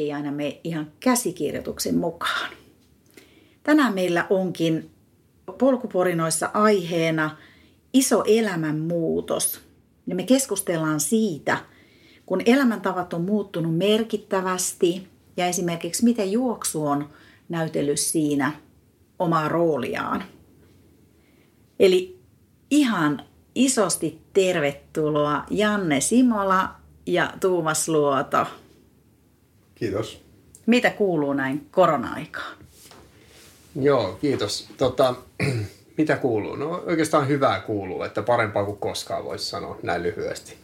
kaikki ei aina mene ihan käsikirjoituksen mukaan. Tänään meillä onkin polkuporinoissa aiheena iso elämänmuutos. Ja me keskustellaan siitä, kun elämäntavat on muuttunut merkittävästi ja esimerkiksi miten juoksu on näytellyt siinä omaa rooliaan. Eli ihan isosti tervetuloa Janne Simola ja Tuumas Luoto. Kiitos. Mitä kuuluu näin korona-aikaan? Joo, kiitos. Tota, mitä kuuluu? No oikeastaan hyvää kuuluu, että parempaa kuin koskaan voisi sanoa näin lyhyesti.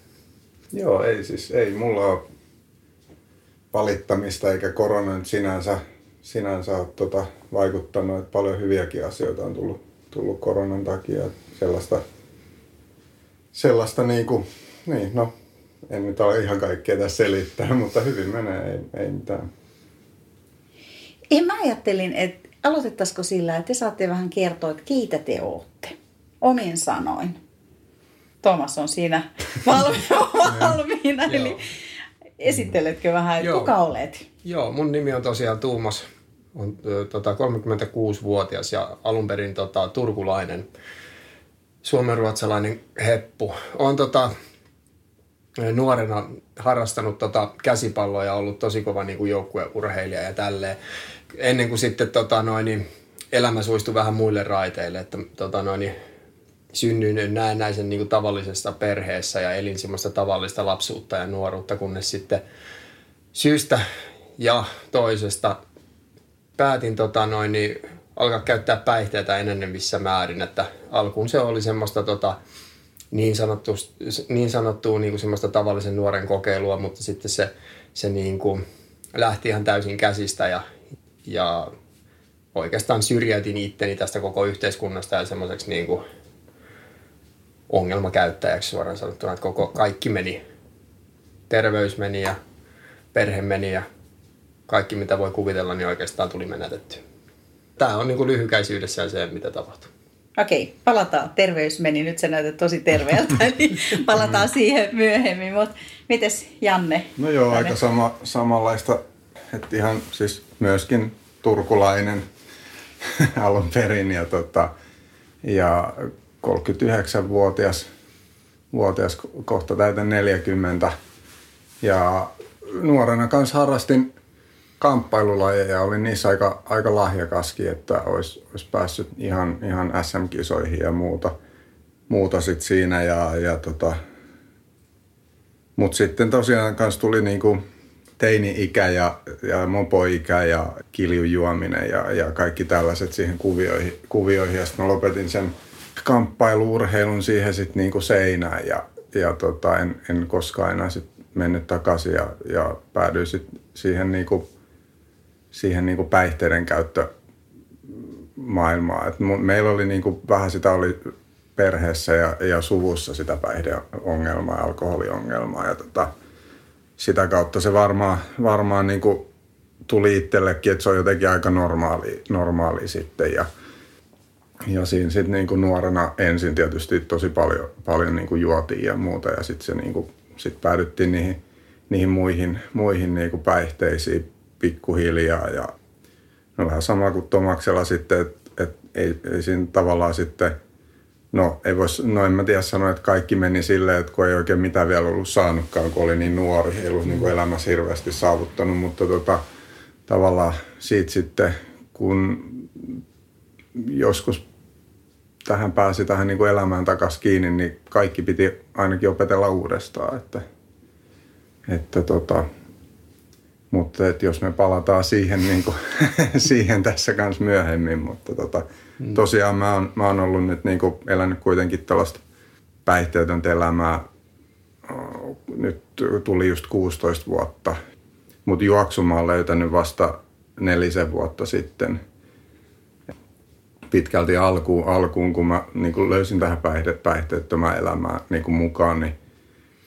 Joo, ei siis, ei mulla ole valittamista eikä korona nyt sinänsä, sinänsä ole tota, vaikuttanut, että paljon hyviäkin asioita on tullut, tullut koronan takia. Sellaista, sellaista niin kuin, niin no, en nyt ole ihan kaikkea tässä selittää, mutta hyvin menee, ei, ei mitään. En mä ajattelin, että aloitettaisiko sillä, että te saatte vähän kertoa, että keitä te olette omin sanoin. Thomas on siinä valmiina, eli esitteletkö vähän, että kuka olet? Joo, mun nimi on tosiaan Tuumas, on tota, 36-vuotias ja alun perin tota, turkulainen, suomenruotsalainen heppu. Olen tota, nuorena harrastanut tota käsipalloa ja ollut tosi kova niin kuin joukkueurheilija ja tälleen. Ennen kuin sitten tota, noin, niin elämä suistui vähän muille raiteille, että tota, noin, niin synnyin näennäisen niin kuin tavallisessa perheessä ja elin semmoista tavallista lapsuutta ja nuoruutta, kunnes sitten syystä ja toisesta päätin tota, noin, niin, alkaa käyttää päihteitä enenevissä määrin, että alkuun se oli semmoista tota, niin, sanottu, niin sanottua niin kuin semmoista tavallisen nuoren kokeilua, mutta sitten se, se niin kuin lähti ihan täysin käsistä ja, ja oikeastaan syrjäytin itteni tästä koko yhteiskunnasta ja semmoiseksi niin kuin ongelmakäyttäjäksi suoraan sanottuna, että koko, kaikki meni. Terveys meni ja perhe meni ja kaikki mitä voi kuvitella, niin oikeastaan tuli menetetty. Tämä on niin kuin lyhykäisyydessään se, mitä tapahtuu. Okei, palataan. Terveys meni. Nyt sä näytät tosi terveeltä, niin palataan siihen myöhemmin. Mutta mites Janne? No joo, tänne? aika sama, samanlaista. Että ihan siis myöskin turkulainen alun perin ja, tota, ja 39-vuotias vuotias, kohta täytän 40. Ja nuorena kanssa harrastin kamppailulajeja olin niissä aika, aika lahjakaskin, että olisi, olisi päässyt ihan, ihan SM-kisoihin ja muuta, muuta sit siinä. Ja, ja tota, Mutta sitten tosiaan kanssa tuli niinku teini-ikä ja, ja mopo-ikä ja kiljujuominen ja, ja kaikki tällaiset siihen kuvioihin. kuvioihin. Ja sitten mä lopetin sen kamppailuurheilun siihen sitten niinku seinään ja, ja tota, en, en koskaan enää sit mennyt takaisin ja, ja päädyin sitten siihen niinku siihen niin kuin päihteiden käyttö maailmaa. Et meillä oli niin kuin, vähän sitä oli perheessä ja, ja suvussa sitä päihdeongelmaa ja alkoholiongelmaa. Ja tota, sitä kautta se varmaan, varmaan niin kuin tuli itsellekin, että se on jotenkin aika normaali, normaali sitten. Ja, ja siinä sitten niin kuin nuorena ensin tietysti tosi paljon, paljon niin kuin juotiin ja muuta ja sitten niin kuin, sit päädyttiin niihin, niihin muihin, muihin niin kuin päihteisiin pikkuhiljaa ja no vähän sama kuin Tomaksella sitten, että et ei, ei siinä tavallaan sitten, no ei vois, no en mä tiedä sanoa, että kaikki meni silleen, että kun ei oikein mitään vielä ollut saanutkaan, kun oli niin nuori, ei ollut niin kuin elämässä hirveästi saavuttanut, mutta tota, tavallaan siitä sitten, kun joskus tähän pääsi tähän niin kuin elämään takaisin kiinni, niin kaikki piti ainakin opetella uudestaan, että, että tota, mutta et jos me palataan siihen, niin kuin, siihen tässä kanssa myöhemmin, mutta tota, mm. tosiaan mä oon, mä oon ollut nyt niin kuin, elänyt kuitenkin tällaista päihteetöntä elämää. Nyt tuli just 16 vuotta, mutta juoksu mä oon löytänyt vasta nelisen vuotta sitten. Pitkälti alkuun, alkuun kun mä niin kuin löysin tähän päihde, päihteettömään elämään niin kuin mukaan, niin,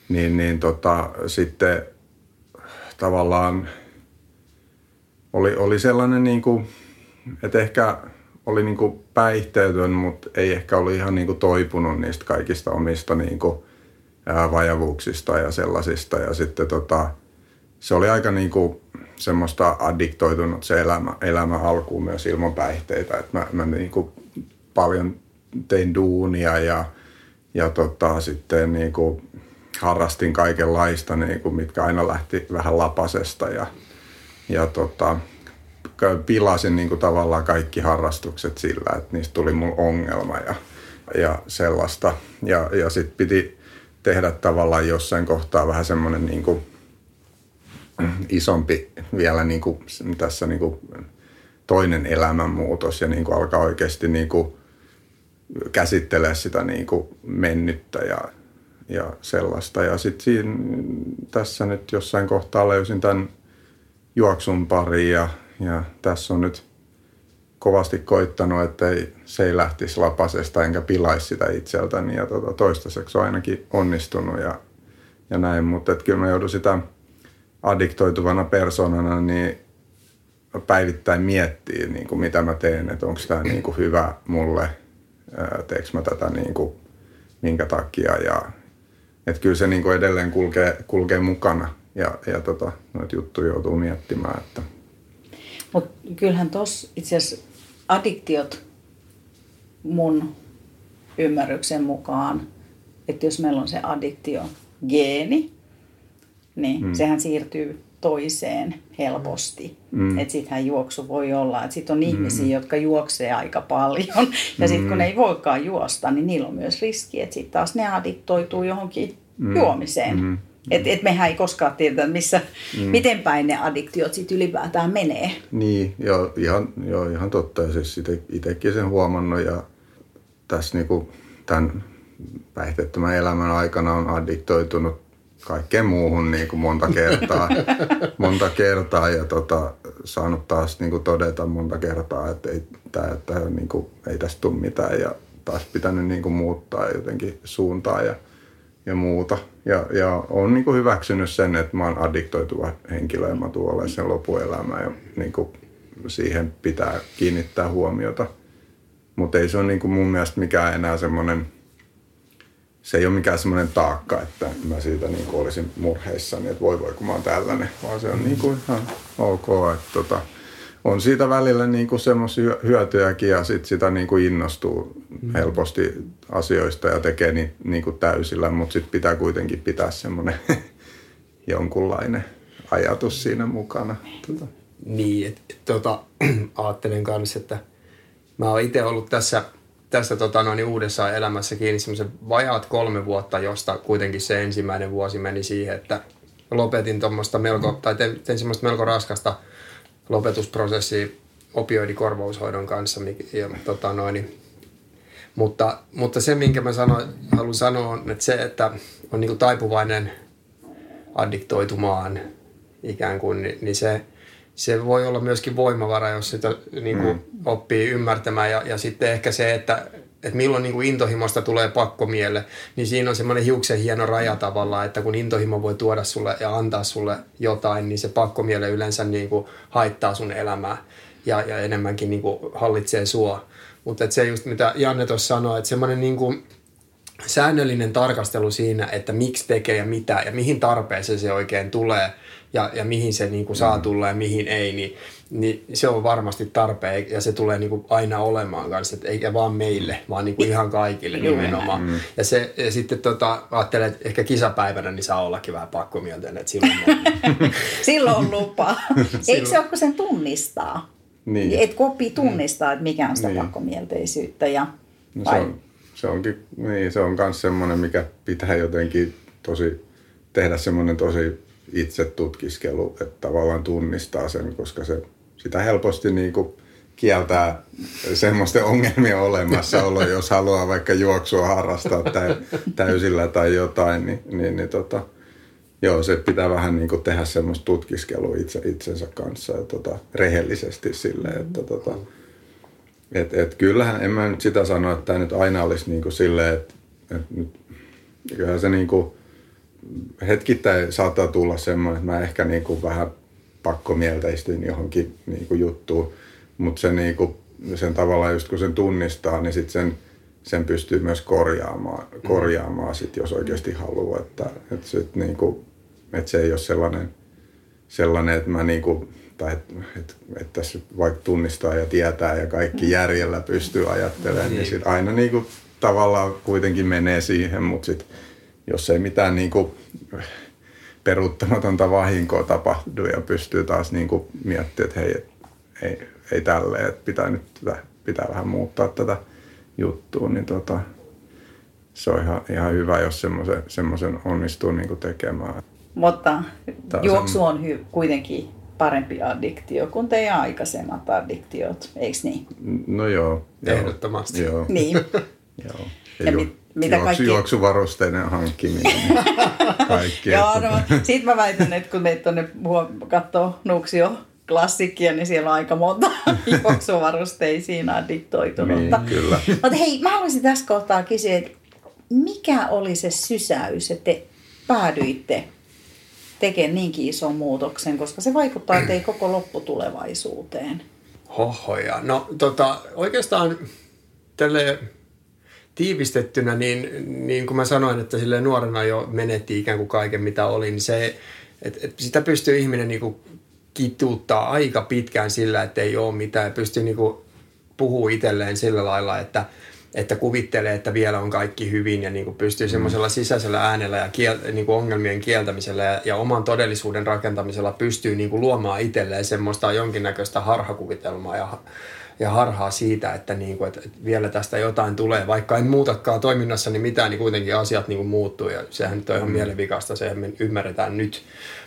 niin, niin tota, sitten tavallaan oli, oli sellainen, niin kuin, että ehkä oli niin kuin päihteetön, mutta ei ehkä ollut ihan niin kuin toipunut niistä kaikista omista niin kuin, ää, vajavuuksista ja sellaisista. Ja sitten tota, se oli aika niin kuin semmoista addiktoitunut se elämä, elämä alkuun myös ilman päihteitä. Et mä, mä niin kuin paljon tein duunia ja, ja tota, sitten niin kuin harrastin kaikenlaista, niin kuin, mitkä aina lähti vähän lapasesta ja, ja tota, pilasin niin kuin tavallaan kaikki harrastukset sillä, että niistä tuli mun ongelma ja, ja sellaista. Ja, ja sitten piti tehdä tavallaan jossain kohtaa vähän semmoinen niin kuin isompi vielä niin kuin tässä niin kuin toinen elämänmuutos ja niin kuin alkaa oikeasti niin kuin käsittelee sitä niin kuin mennyttä ja, ja sellaista. Ja sitten tässä nyt jossain kohtaa löysin tämän juoksun pari ja, ja tässä on nyt kovasti koittanut, että ei, se ei lähtisi lapasesta enkä pilaisi sitä itseltäni ja tota, toistaiseksi on ainakin onnistunut ja, ja näin, mutta kyllä mä joudun sitä addiktoituvana persoonana niin päivittäin miettiä, niin kuin mitä mä teen, että onko tämä niin kuin hyvä mulle, teekö mä tätä niin kuin, minkä takia ja että kyllä se niin kuin edelleen kulkee, kulkee mukana ja, ja tota, noita juttuja joutuu miettimään. Että. Mutta kyllähän tuossa itse asiassa addiktiot mun ymmärryksen mukaan, että jos meillä on se addiktio geeni, niin mm. sehän siirtyy toiseen helposti. Mm. Että sittenhän juoksu voi olla, että sitten on ihmisiä, mm. jotka juoksee aika paljon. Ja sitten kun mm. ne ei voikaan juosta, niin niillä on myös riski, että sitten taas ne addiktoituu johonkin mm. juomiseen. Mm. Et, et mehän ei koskaan tiedetä, missä, mm. miten päin ne addiktiot sitten ylipäätään menee. Niin, joo, ihan, joo, ihan totta. Ja siis itsekin sen huomannut ja tässä niinku tämän päihteettömän elämän aikana on addiktoitunut kaikkeen muuhun niin kuin monta kertaa, monta kertaa ja tota, saanut taas niin kuin todeta monta kertaa, että ei, tää, tää, niin kuin, ei tästä tule mitään ja taas pitänyt niin kuin muuttaa jotenkin suuntaa ja, ja muuta. Ja, ja on niin kuin hyväksynyt sen, että mä oon addiktoituva henkilö ja mä tulen sen lopuelämään ja niin kuin siihen pitää kiinnittää huomiota. Mutta ei se ole niin kuin mun mielestä mikään enää semmoinen – se ei ole mikään semmoinen taakka, että mä siitä niin kuin olisin murheissani, että voi voi kun mä oon tällainen, vaan se on niin kuin ihan ok, että tota, on siitä välillä niin kuin semmoisia hyötyjäkin ja sit sitä niin kuin innostuu mm. helposti asioista ja tekee niin, niin kuin täysillä, mutta sitten pitää kuitenkin pitää semmoinen jonkunlainen ajatus siinä mukana. Tota. Niin, että et, tota, ajattelen kanssa, että mä oon itse ollut tässä – tässä tota, noin, uudessa elämässä kiinni semmoisen vajaat kolme vuotta, josta kuitenkin se ensimmäinen vuosi meni siihen, että lopetin tuommoista melko, tai tein, tein semmoista melko raskasta lopetusprosessia opioidikorvaushoidon kanssa. Ja, tota, noin, mutta, mutta se, minkä mä sanoin, haluan sanoa, on, että se, että on niin taipuvainen addiktoitumaan ikään kuin, niin, niin se, se voi olla myöskin voimavara, jos sitä niin kuin, mm. oppii ymmärtämään. Ja, ja sitten ehkä se, että, että milloin niin kuin intohimosta tulee pakkomielle, niin siinä on semmoinen hiuksen hieno raja tavallaan, että kun intohimo voi tuoda sulle ja antaa sulle jotain, niin se pakkomiele yleensä niin kuin haittaa sun elämää ja, ja enemmänkin niin kuin hallitsee sua. Mutta se just mitä Janne tuossa sanoi, että semmoinen niin kuin säännöllinen tarkastelu siinä, että miksi tekee ja mitä ja mihin tarpeeseen se oikein tulee – ja, ja mihin se niin kuin saa mm. tulla ja mihin ei, niin, niin se on varmasti tarpeen ja se tulee niin kuin aina olemaan kanssa, että eikä vaan meille, vaan niin kuin ihan kaikille nimenomaan. Mm. Ja, se, ja sitten tota, ajattelen, että ehkä kisapäivänä niin saa ollakin vähän pakkomielteinen, että silloin on... silloin on lupa. Eikö se ole, kun sen tunnistaa? Niin. Et kopi tunnistaa, että mikä on sitä niin. pakkomielteisyyttä. Ja, no se, on, se onkin, niin, se on myös semmoinen, mikä pitää jotenkin tosi, tehdä semmoinen tosi itse tutkiskelu, että tavallaan tunnistaa sen, koska se sitä helposti niin kuin kieltää semmoisten ongelmien olemassaolo, jos haluaa vaikka juoksua harrastaa täysillä tai jotain, niin, niin, niin tota, joo, se pitää vähän niin kuin tehdä semmoista tutkiskelua itse, itsensä kanssa ja tota, rehellisesti silleen, että tota, et, et kyllähän, en mä nyt sitä sano, että tämä nyt aina olisi niin kuin silleen, että, että nyt, kyllähän se niin kuin, hetkittäin saattaa tulla semmoinen, että mä ehkä niin kuin vähän pakkomielteistyin johonkin niin kuin juttuun, mutta se niin kuin, sen tavallaan just kun sen tunnistaa, niin sitten sen, sen pystyy myös korjaamaan, mm. korjaamaan sit, jos oikeasti haluaa, että, että, sit niin kuin, että se ei ole sellainen sellainen, että mä niinku, tai että et, et tässä vaikka tunnistaa ja tietää ja kaikki järjellä pystyy ajattelemaan, niin, niin. sit aina niinku tavallaan kuitenkin menee siihen, mutta sit, jos ei mitään niinku peruuttamatonta vahinkoa tapahdu ja pystyy taas niinku miettimään, että hei, ei, ei tälleen, että pitää nyt pitää vähän muuttaa tätä juttua, niin tota, se on ihan, ihan hyvä, jos semmoisen, semmoisen onnistuu niinku tekemään. Mutta juoksu on hy- kuitenkin parempi addiktio kuin teidän aikaisemmat addiktiot, eikö niin? No joo. Ehdottomasti. Joo. Niin. joo. Ja, ja mit, mitä juoksu, kaikki... Juoksuvarusteiden hankkiminen. Kaikki. joo, no, sit mä väitän, että kun meitä tuonne katsoo Nuuksio klassikkia, niin siellä on aika monta juoksuvarusteisiin addiktoitunutta. Niin, kyllä. Mutta hei, mä haluaisin tässä kohtaa kysyä, että mikä oli se sysäys, että te päädyitte tekemään niinkin ison muutoksen, koska se vaikuttaa teihin koko lopputulevaisuuteen. Hohoja. No tota, oikeastaan tälle tiivistettynä, niin, niin kuin mä sanoin, että sille nuorena jo menetti ikään kuin kaiken mitä oli, niin se, että et sitä pystyy ihminen niin kuin kituuttaa aika pitkään sillä, että ei ole mitään ja pystyy niin kuin puhua itselleen sillä lailla, että – että kuvittelee, että vielä on kaikki hyvin ja niin kuin pystyy mm. semmoisella sisäisellä äänellä ja kiel, niin kuin ongelmien kieltämisellä ja, ja oman todellisuuden rakentamisella pystyy niin kuin luomaan itselleen semmoista jonkinnäköistä harhakuvitelmaa ja, ja harhaa siitä, että, niin kuin, että vielä tästä jotain tulee. Vaikka en muutakaan toiminnassa niin mitään, niin kuitenkin asiat niin kuin muuttuu ja sehän nyt on ihan mm. mielenvikasta, sehän me ymmärretään nyt.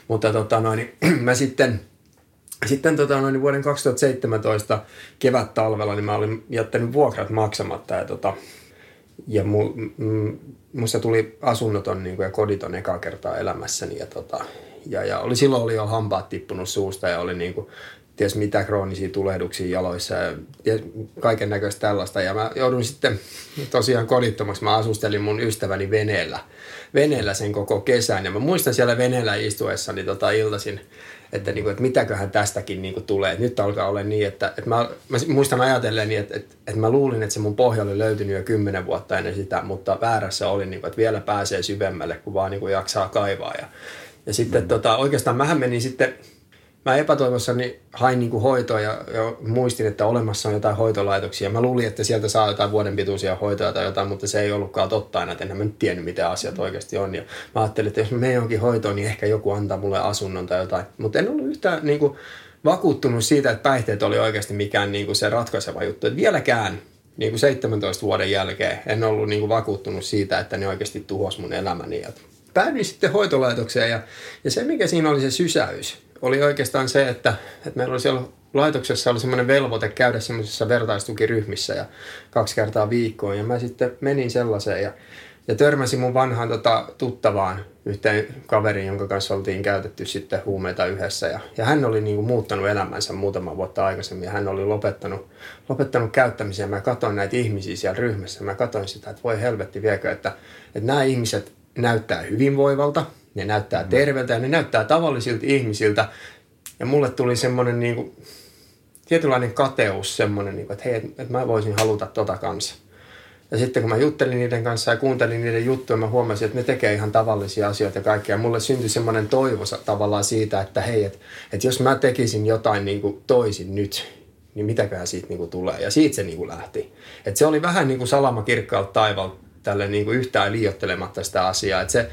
Mutta tota noin, niin, mä sitten – sitten tota, noin, vuoden 2017 kevät-talvella niin mä olin jättänyt vuokrat maksamatta ja, tota, ja mu, m, musta tuli asunnoton niin kuin, ja koditon eka kertaa elämässäni ja, tota, ja, ja oli, silloin oli jo hampaat tippunut suusta ja oli niin kuin, ties mitä kroonisia tulehduksia jaloissa ja, ja kaiken näköistä tällaista. Ja mä joudun sitten tosiaan kodittomaksi. Mä asustelin mun ystäväni veneellä, veneellä sen koko kesän. Ja mä muistan siellä veneellä istuessani tota iltaisin että, niin kuin, että mitäköhän tästäkin niin kuin tulee. Että nyt alkaa olla niin, että, että mä, mä muistan ajatellen niin, että, että, että mä luulin, että se mun pohja oli löytynyt jo kymmenen vuotta ennen sitä, mutta väärässä oli, niin kuin, että vielä pääsee syvemmälle, kun vaan niin kuin jaksaa kaivaa. Ja, ja sitten mm. tota, oikeastaan mähän menin sitten mä epätoivossani hain niin kuin hoitoa ja, ja muistin, että olemassa on jotain hoitolaitoksia. Mä luulin, että sieltä saa jotain vuoden pituisia hoitoja tai jotain, mutta se ei ollutkaan totta aina, että en mä nyt tiennyt, mitä asiat oikeasti on. Ja mä ajattelin, että jos mä menen jonkin hoitoon, niin ehkä joku antaa mulle asunnon tai jotain. Mutta en ollut yhtään niin kuin, vakuuttunut siitä, että päihteet oli oikeasti mikään niin kuin se ratkaiseva juttu. Että vieläkään niin kuin 17 vuoden jälkeen en ollut niin kuin vakuuttunut siitä, että ne oikeasti tuhos mun elämäni. Päädyin sitten hoitolaitokseen ja, ja se, mikä siinä oli se sysäys, oli oikeastaan se, että, että meillä oli siellä laitoksessa oli semmoinen velvoite käydä semmoisissa vertaistukiryhmissä ja kaksi kertaa viikkoon. Ja mä sitten menin sellaiseen ja, ja törmäsin mun vanhaan tota, tuttavaan yhteen kaveriin, jonka kanssa oltiin käytetty sitten huumeita yhdessä. Ja, ja hän oli niin kuin, muuttanut elämänsä muutama vuotta aikaisemmin ja hän oli lopettanut, lopettanut käyttämisen. Mä katsoin näitä ihmisiä siellä ryhmässä. Mä katsoin sitä, että voi helvetti viekö, että, että nämä ihmiset näyttää hyvinvoivalta – ne näyttää terveeltä ja ne näyttää tavallisilta ihmisiltä. Ja mulle tuli semmoinen niin kuin, tietynlainen kateus semmoinen, niin kuin, että hei, että mä voisin haluta tota kanssa. Ja sitten kun mä juttelin niiden kanssa ja kuuntelin niiden juttuja, mä huomasin, että ne tekee ihan tavallisia asioita ja kaikkea. Mulle syntyi semmoinen toivo tavallaan siitä, että hei, että, että jos mä tekisin jotain niin kuin toisin nyt, niin mitäköhän siitä niin kuin tulee. Ja siitä se niin kuin lähti. Et se oli vähän niin kuin salama kirkkaalta taivalta tälle niin kuin yhtään liiottelematta sitä asiaa. Että se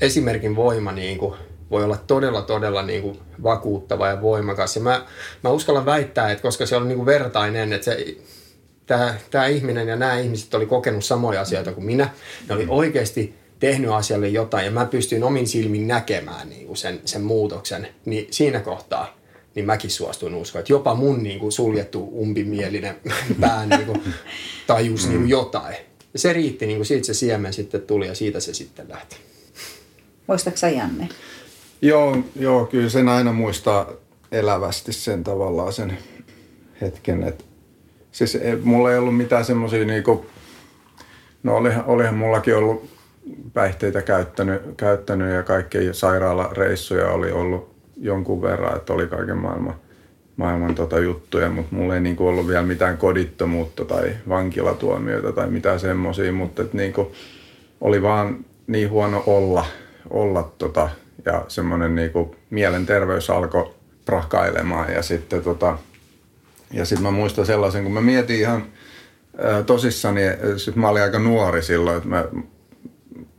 esimerkin voima niin kuin voi olla todella, todella niin kuin vakuuttava ja voimakas. Ja mä, mä uskallan väittää, että koska se on niin kuin vertainen, että se, tämä, tämä ihminen ja nämä ihmiset oli kokenut samoja asioita kuin minä. Ne oli oikeasti tehnyt asialle jotain ja mä pystyin omin silmin näkemään niin kuin sen, sen muutoksen. Niin siinä kohtaa niin mäkin suostuin uskoa, että jopa mun niin kuin suljettu umpimielinen pää niin kuin, tajus niin kuin jotain. Ja se riitti, niin kuin siitä se siemen sitten tuli ja siitä se sitten lähti. Muistatko Janne? Joo, joo, kyllä sen aina muistaa elävästi sen tavallaan sen hetken, että siis ei, mulla ei ollut mitään semmoisia niinku, no olihan, olihan mullakin ollut päihteitä käyttänyt, käyttänyt ja kaikkea sairaalareissuja oli ollut jonkun verran, että oli kaiken maailman maailman tota juttuja, mutta mulla ei niinku ollut vielä mitään kodittomuutta tai vankilatuomioita tai mitään semmoisia, mutta et niinku oli vaan niin huono olla, olla tota, ja semmoinen niin kuin mielenterveys alkoi prahkailemaan ja sitten tota, ja sitten mä muistan sellaisen, kun mä mietin ihan ää, tosissani, sit mä olin aika nuori silloin, että mä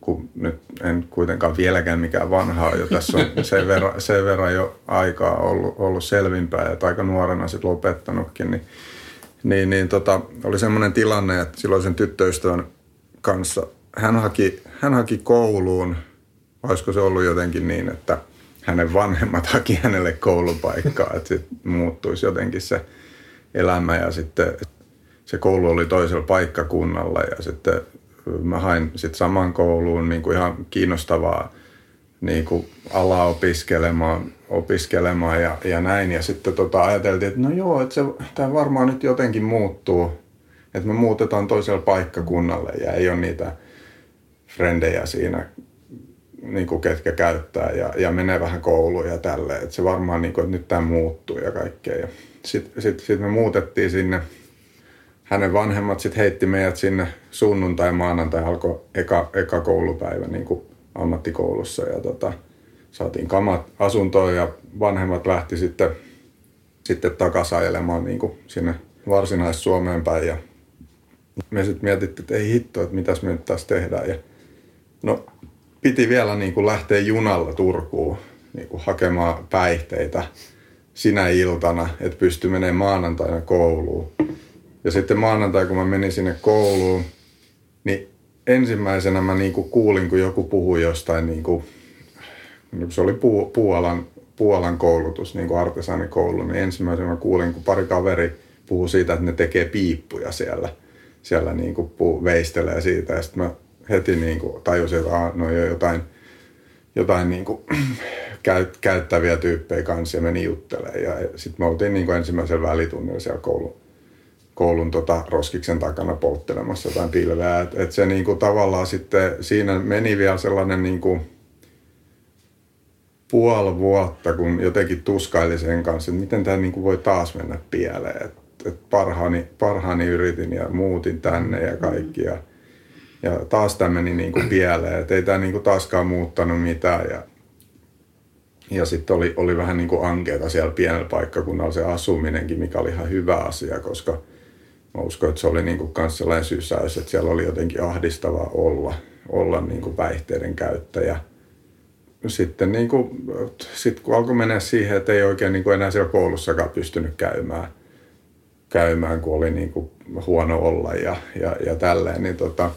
kun nyt en kuitenkaan vieläkään mikään vanha jo tässä on sen verran, sen verran jo aikaa ollut, ollut selvinpäin, että aika nuorena sitten lopettanutkin, niin, niin, niin tota, oli semmoinen tilanne, että silloin sen tyttöystävän kanssa hän haki, hän haki kouluun, olisiko se ollut jotenkin niin, että hänen vanhemmat haki hänelle koulupaikkaa, että sitten muuttuisi jotenkin se elämä ja sitten se koulu oli toisella paikkakunnalla ja sitten mä hain sitten saman kouluun niin kuin ihan kiinnostavaa niin kuin alaa opiskelemaan, opiskelemaan ja, ja näin. Ja sitten tota, ajateltiin, että no joo, että tämä varmaan nyt jotenkin muuttuu. Että me muutetaan toiselle paikkakunnalle ja ei ole niitä frendejä siinä, niin kuin ketkä käyttää ja, ja menee vähän kouluun ja tälleen. Että se varmaan, niin kuin, että nyt tämä muuttuu ja kaikkea. Sitten sit, sit me muutettiin sinne hänen vanhemmat sitten heitti meidät sinne sunnuntai maanantai alkoi eka, eka koulupäivä niin kuin ammattikoulussa ja tota, saatiin kamat asuntoon ja vanhemmat lähti sitten, sitten takaisin ajelemaan niin kuin sinne varsinais-Suomeen päin ja me sitten mietittiin, että ei hitto, että mitäs me nyt taas tehdään ja no piti vielä niin kuin lähteä junalla Turkuun niin kuin hakemaan päihteitä sinä iltana, että pystyi menemään maanantaina kouluun. Ja sitten maanantai, kun mä menin sinne kouluun, niin ensimmäisenä mä niinku kuulin, kun joku puhui jostain, niinku, se oli puu, puualan, puualan koulutus, niin kuin artesaanikoulu, niin ensimmäisenä mä kuulin, kun pari kaveri puhuu siitä, että ne tekee piippuja siellä, siellä niin kuin puu, veistelee siitä. Ja sitten mä heti niin kuin tajusin, että no on jotain, jotain niin kuin, käyt, käyttäviä tyyppejä kanssa ja meni juttelemaan. Ja sitten me oltiin niin kuin ensimmäisellä välitunnilla siellä koulun, koulun tota, roskiksen takana polttelemassa jotain pilveä. Et, et se niinku tavallaan sitten, siinä meni vielä sellainen niinku puoli vuotta, kun jotenkin tuskaili sen kanssa, että miten tämä niinku voi taas mennä pieleen. Et, et parhaani, parhaani yritin ja muutin tänne ja kaikki. Ja, ja taas tämä meni niinku pieleen, että ei tämä niinku taaskaan muuttanut mitään. Ja, ja sitten oli, oli vähän niin kuin ankeeta siellä pienellä paikkakunnalla se asuminenkin, mikä oli ihan hyvä asia, koska – mä uskon, että se oli niin myös sellainen sysäys, että siellä oli jotenkin ahdistavaa olla, olla niin kuin päihteiden käyttäjä. Sitten niin kuin, sit kun alkoi mennä siihen, että ei oikein niin kuin enää siellä koulussakaan pystynyt käymään, käymään kun oli niin kuin huono olla ja, ja, ja tälleen, niin tota,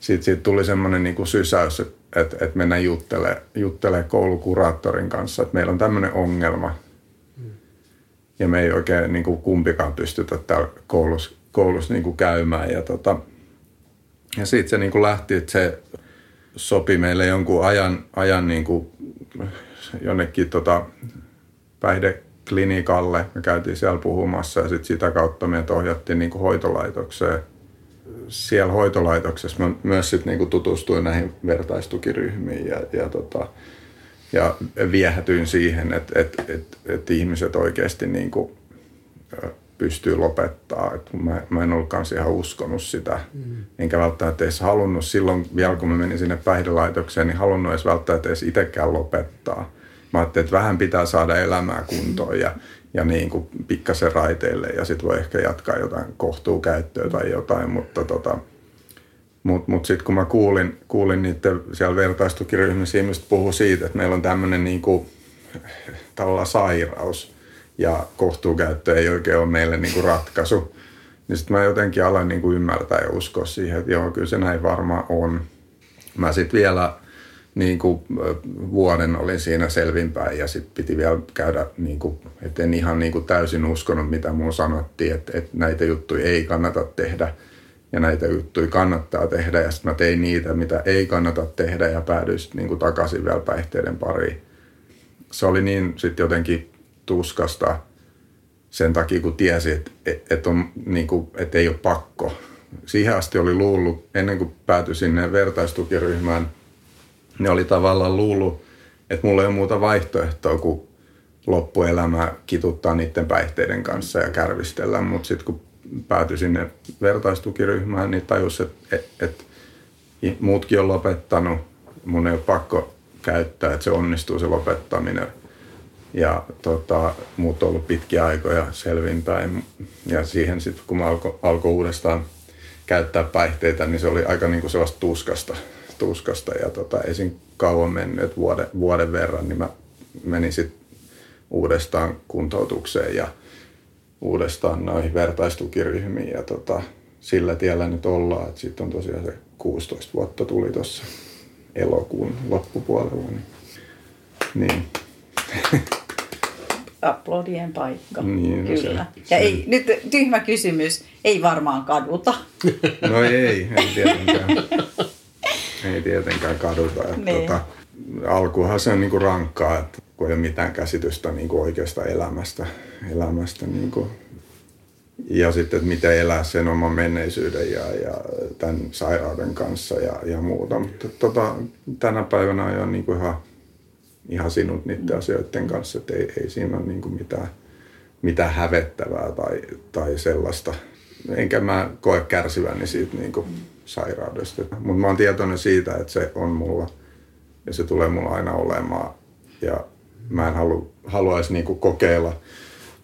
sitten siitä tuli semmoinen niin kuin sysäys, että, että, että mennään juttelemaan juttele koulukuraattorin kanssa, että meillä on tämmöinen ongelma, ja me ei oikein niin kuin kumpikaan pystytä täällä koulussa koulussa niin kuin käymään. Ja, tota, ja siitä se niin kuin lähti, että se sopi meille jonkun ajan, ajan niin kuin jonnekin tota päihdeklinikalle. Me käytiin siellä puhumassa ja sit sitä kautta meidät ohjattiin niin kuin hoitolaitokseen. Siellä hoitolaitoksessa mä myös sit niin kuin tutustuin näihin vertaistukiryhmiin ja, ja, tota, ja viehätyin siihen, että että että että ihmiset oikeasti niin kuin pystyy lopettaa. Et mä, mä en ollutkaan ihan uskonut sitä. Mm. Enkä välttämättä edes halunnut silloin, vielä kun mä menin sinne päihdelaitokseen, niin halunnut edes välttämättä edes itsekään lopettaa. Mä ajattelin, että vähän pitää saada elämää kuntoon ja, ja niin kuin pikkasen raiteille ja sitten voi ehkä jatkaa jotain kohtuukäyttöä tai jotain, mutta tota, mutta mut sitten kun mä kuulin, kuulin niiden siellä vertaistukiryhmissä ihmiset puhu siitä, että meillä on tämmöinen niinku, tavallaan sairaus, ja kohtuukäyttö ei oikein ole meille niin kuin ratkaisu. Niin sitten mä jotenkin aloin niin kuin ymmärtää ja uskoa siihen, että joo, kyllä se näin varmaan on. Mä sitten vielä niin kuin, vuoden olin siinä selvinpäin ja sitten piti vielä käydä, niin kuin, että en ihan niin kuin täysin uskonut, mitä mun sanottiin, että, että näitä juttuja ei kannata tehdä ja näitä juttuja kannattaa tehdä. Ja sitten mä tein niitä, mitä ei kannata tehdä ja päädyin sitten niin takaisin vielä päihteiden pariin. Se oli niin sitten jotenkin tuskasta sen takia, kun tiesi, että, että, on, niin kuin, että ei ole pakko. Siihen asti oli luullut, ennen kuin päätyi sinne vertaistukiryhmään, ne oli tavallaan luullut, että mulla ei ole muuta vaihtoehtoa kuin loppuelämää kituttaa niiden päihteiden kanssa ja kärvistellä. Mutta sitten kun päätyi sinne vertaistukiryhmään, niin tajus, että, että, että muutkin on lopettanut. Mun ei ole pakko käyttää, että se onnistuu se lopettaminen. Ja tota, muut on ollut pitkiä aikoja selvinpäin. Ja siihen sitten, kun mä alkoi alko uudestaan käyttää päihteitä, niin se oli aika niin kuin sellaista tuskasta. tuskasta. Ja tota, ei siinä kauan mennyt, että vuoden, vuoden verran, niin mä menin sitten uudestaan kuntoutukseen ja uudestaan noihin vertaistukiryhmiin. Ja tota, sillä tiellä nyt ollaan. Sitten on tosiaan se 16 vuotta tuli tuossa elokuun loppupuolella. Niin, niin. Aplodien paikka, Niin, no kyllä. se- ja se- ei, nyt tyhmä kysymys, ei varmaan kaduta. No ei, ei tietenkään. ei tietenkään kaduta. Että Niin. tota, alkuhan se on niinku rankkaa, että kun ei ole mitään käsitystä niinku oikeasta elämästä. elämästä niinku. Ja sitten, että miten elää sen oman menneisyyden ja, ja tämän sairauden kanssa ja, ja muuta. Mutta tota, tänä päivänä on niinku ihan, ihan sinut niiden asioiden kanssa, että ei, ei siinä ole niinku mitään, mitään hävettävää tai, tai sellaista. Enkä mä koe kärsiväni siitä niinku sairaudesta. Mutta mä oon tietoinen siitä, että se on mulla ja se tulee mulla aina olemaan. Ja mä en halu, haluaisi niinku kokeilla,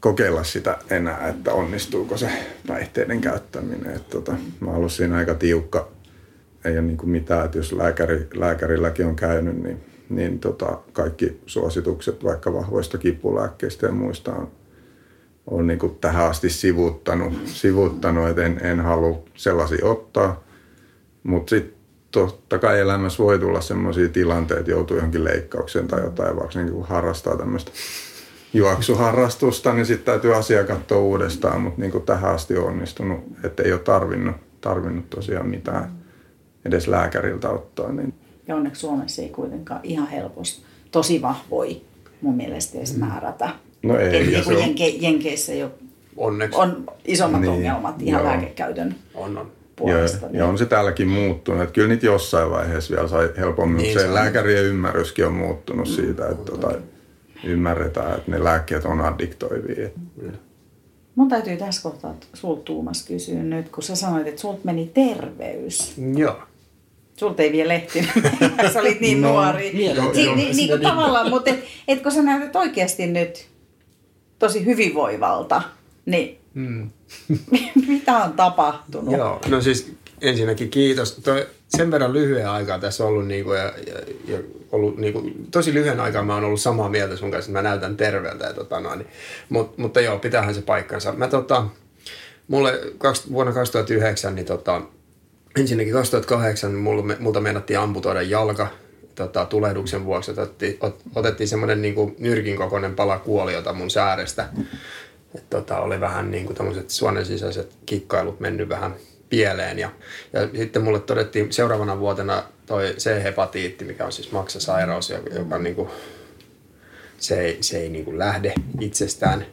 kokeilla sitä enää, että onnistuuko se päihteiden käyttäminen. Et tota, mä oon ollut siinä aika tiukka. Ei ole niinku mitään, että jos lääkäri, lääkärilläkin on käynyt, niin, niin tota, kaikki suositukset vaikka vahvoista kipulääkkeistä ja muista on, on niinku tähän asti sivuttanut, sivuttanut että en, en halua sellaisia ottaa. Mutta sitten totta kai elämässä voi tulla sellaisia tilanteita, että joutuu johonkin leikkaukseen tai jotain, vaikka niin kun harrastaa tämmöistä juoksuharrastusta, niin sitten täytyy asiaa katsoa uudestaan, mutta niin tähän asti on onnistunut, että ei ole tarvinnut, tarvinnut tosiaan mitään edes lääkäriltä ottaa. Niin Ja onneksi Suomessa ei kuitenkaan ihan helposti tosi vahvoi mun mielestä edes määrätä. No ei, Et ja niin se on- Jenke, Jenkeissä jo Onneksi on isommat Niin, ongelmat ihan joo. lääkekäytön on. on. ja, puolesta. ja on se täälläkin muuttunut, että kyllä niitä jossain vaiheessa vielä sai helpommin, Niin, niin, se se on. lääkärien ymmärryskin on muuttunut siitä, että tota, ymmärretään, että ne lääkkeet on addiktoivia. Mun täytyy tässä kohtaa sulta Tuumas kysyä nyt, kun sä sanoit, että sulta meni terveys. Joo. Sulta ei vielä ehtinyt, sä olit niin No, nuori. mielenterveys. Si- niin, niin kuin Niin. tavallaan, mutta et, et kun sä näytät oikeasti nyt tosi hyvinvoivalta, niin Mm. mitä on tapahtunut? Joo, no siis ensinnäkin kiitos. Toi, sen verran lyhyen aikaa tässä ollut, niinku, ja, ja, ja ollut niinku, tosi lyhyen aikaa mä oon ollut samaa mieltä sun kanssa, että mä näytän terveeltä. Ja, tota, noin, Mut, mutta joo, pitäähän se paikkansa. Mä tota, mulle kaks, vuonna 2009, niin tota, ensinnäkin 2008 mulla, multa meinattiin amputoida jalka tota, tulehduksen vuoksi. Otettiin, ot, otettiin semmoinen niinku, nyrkin kokoinen pala kuoliota mun säärestä. Et, tota, oli vähän niin kuin tämmöiset suonen sisäiset kikkailut mennyt vähän pieleen. Ja, ja sitten mulle todettiin seuraavana vuotena toi C-hepatiitti, mikä on siis maksasairaus, joka, joka niin kuin, se ei, se ei niin kuin lähde itsestään.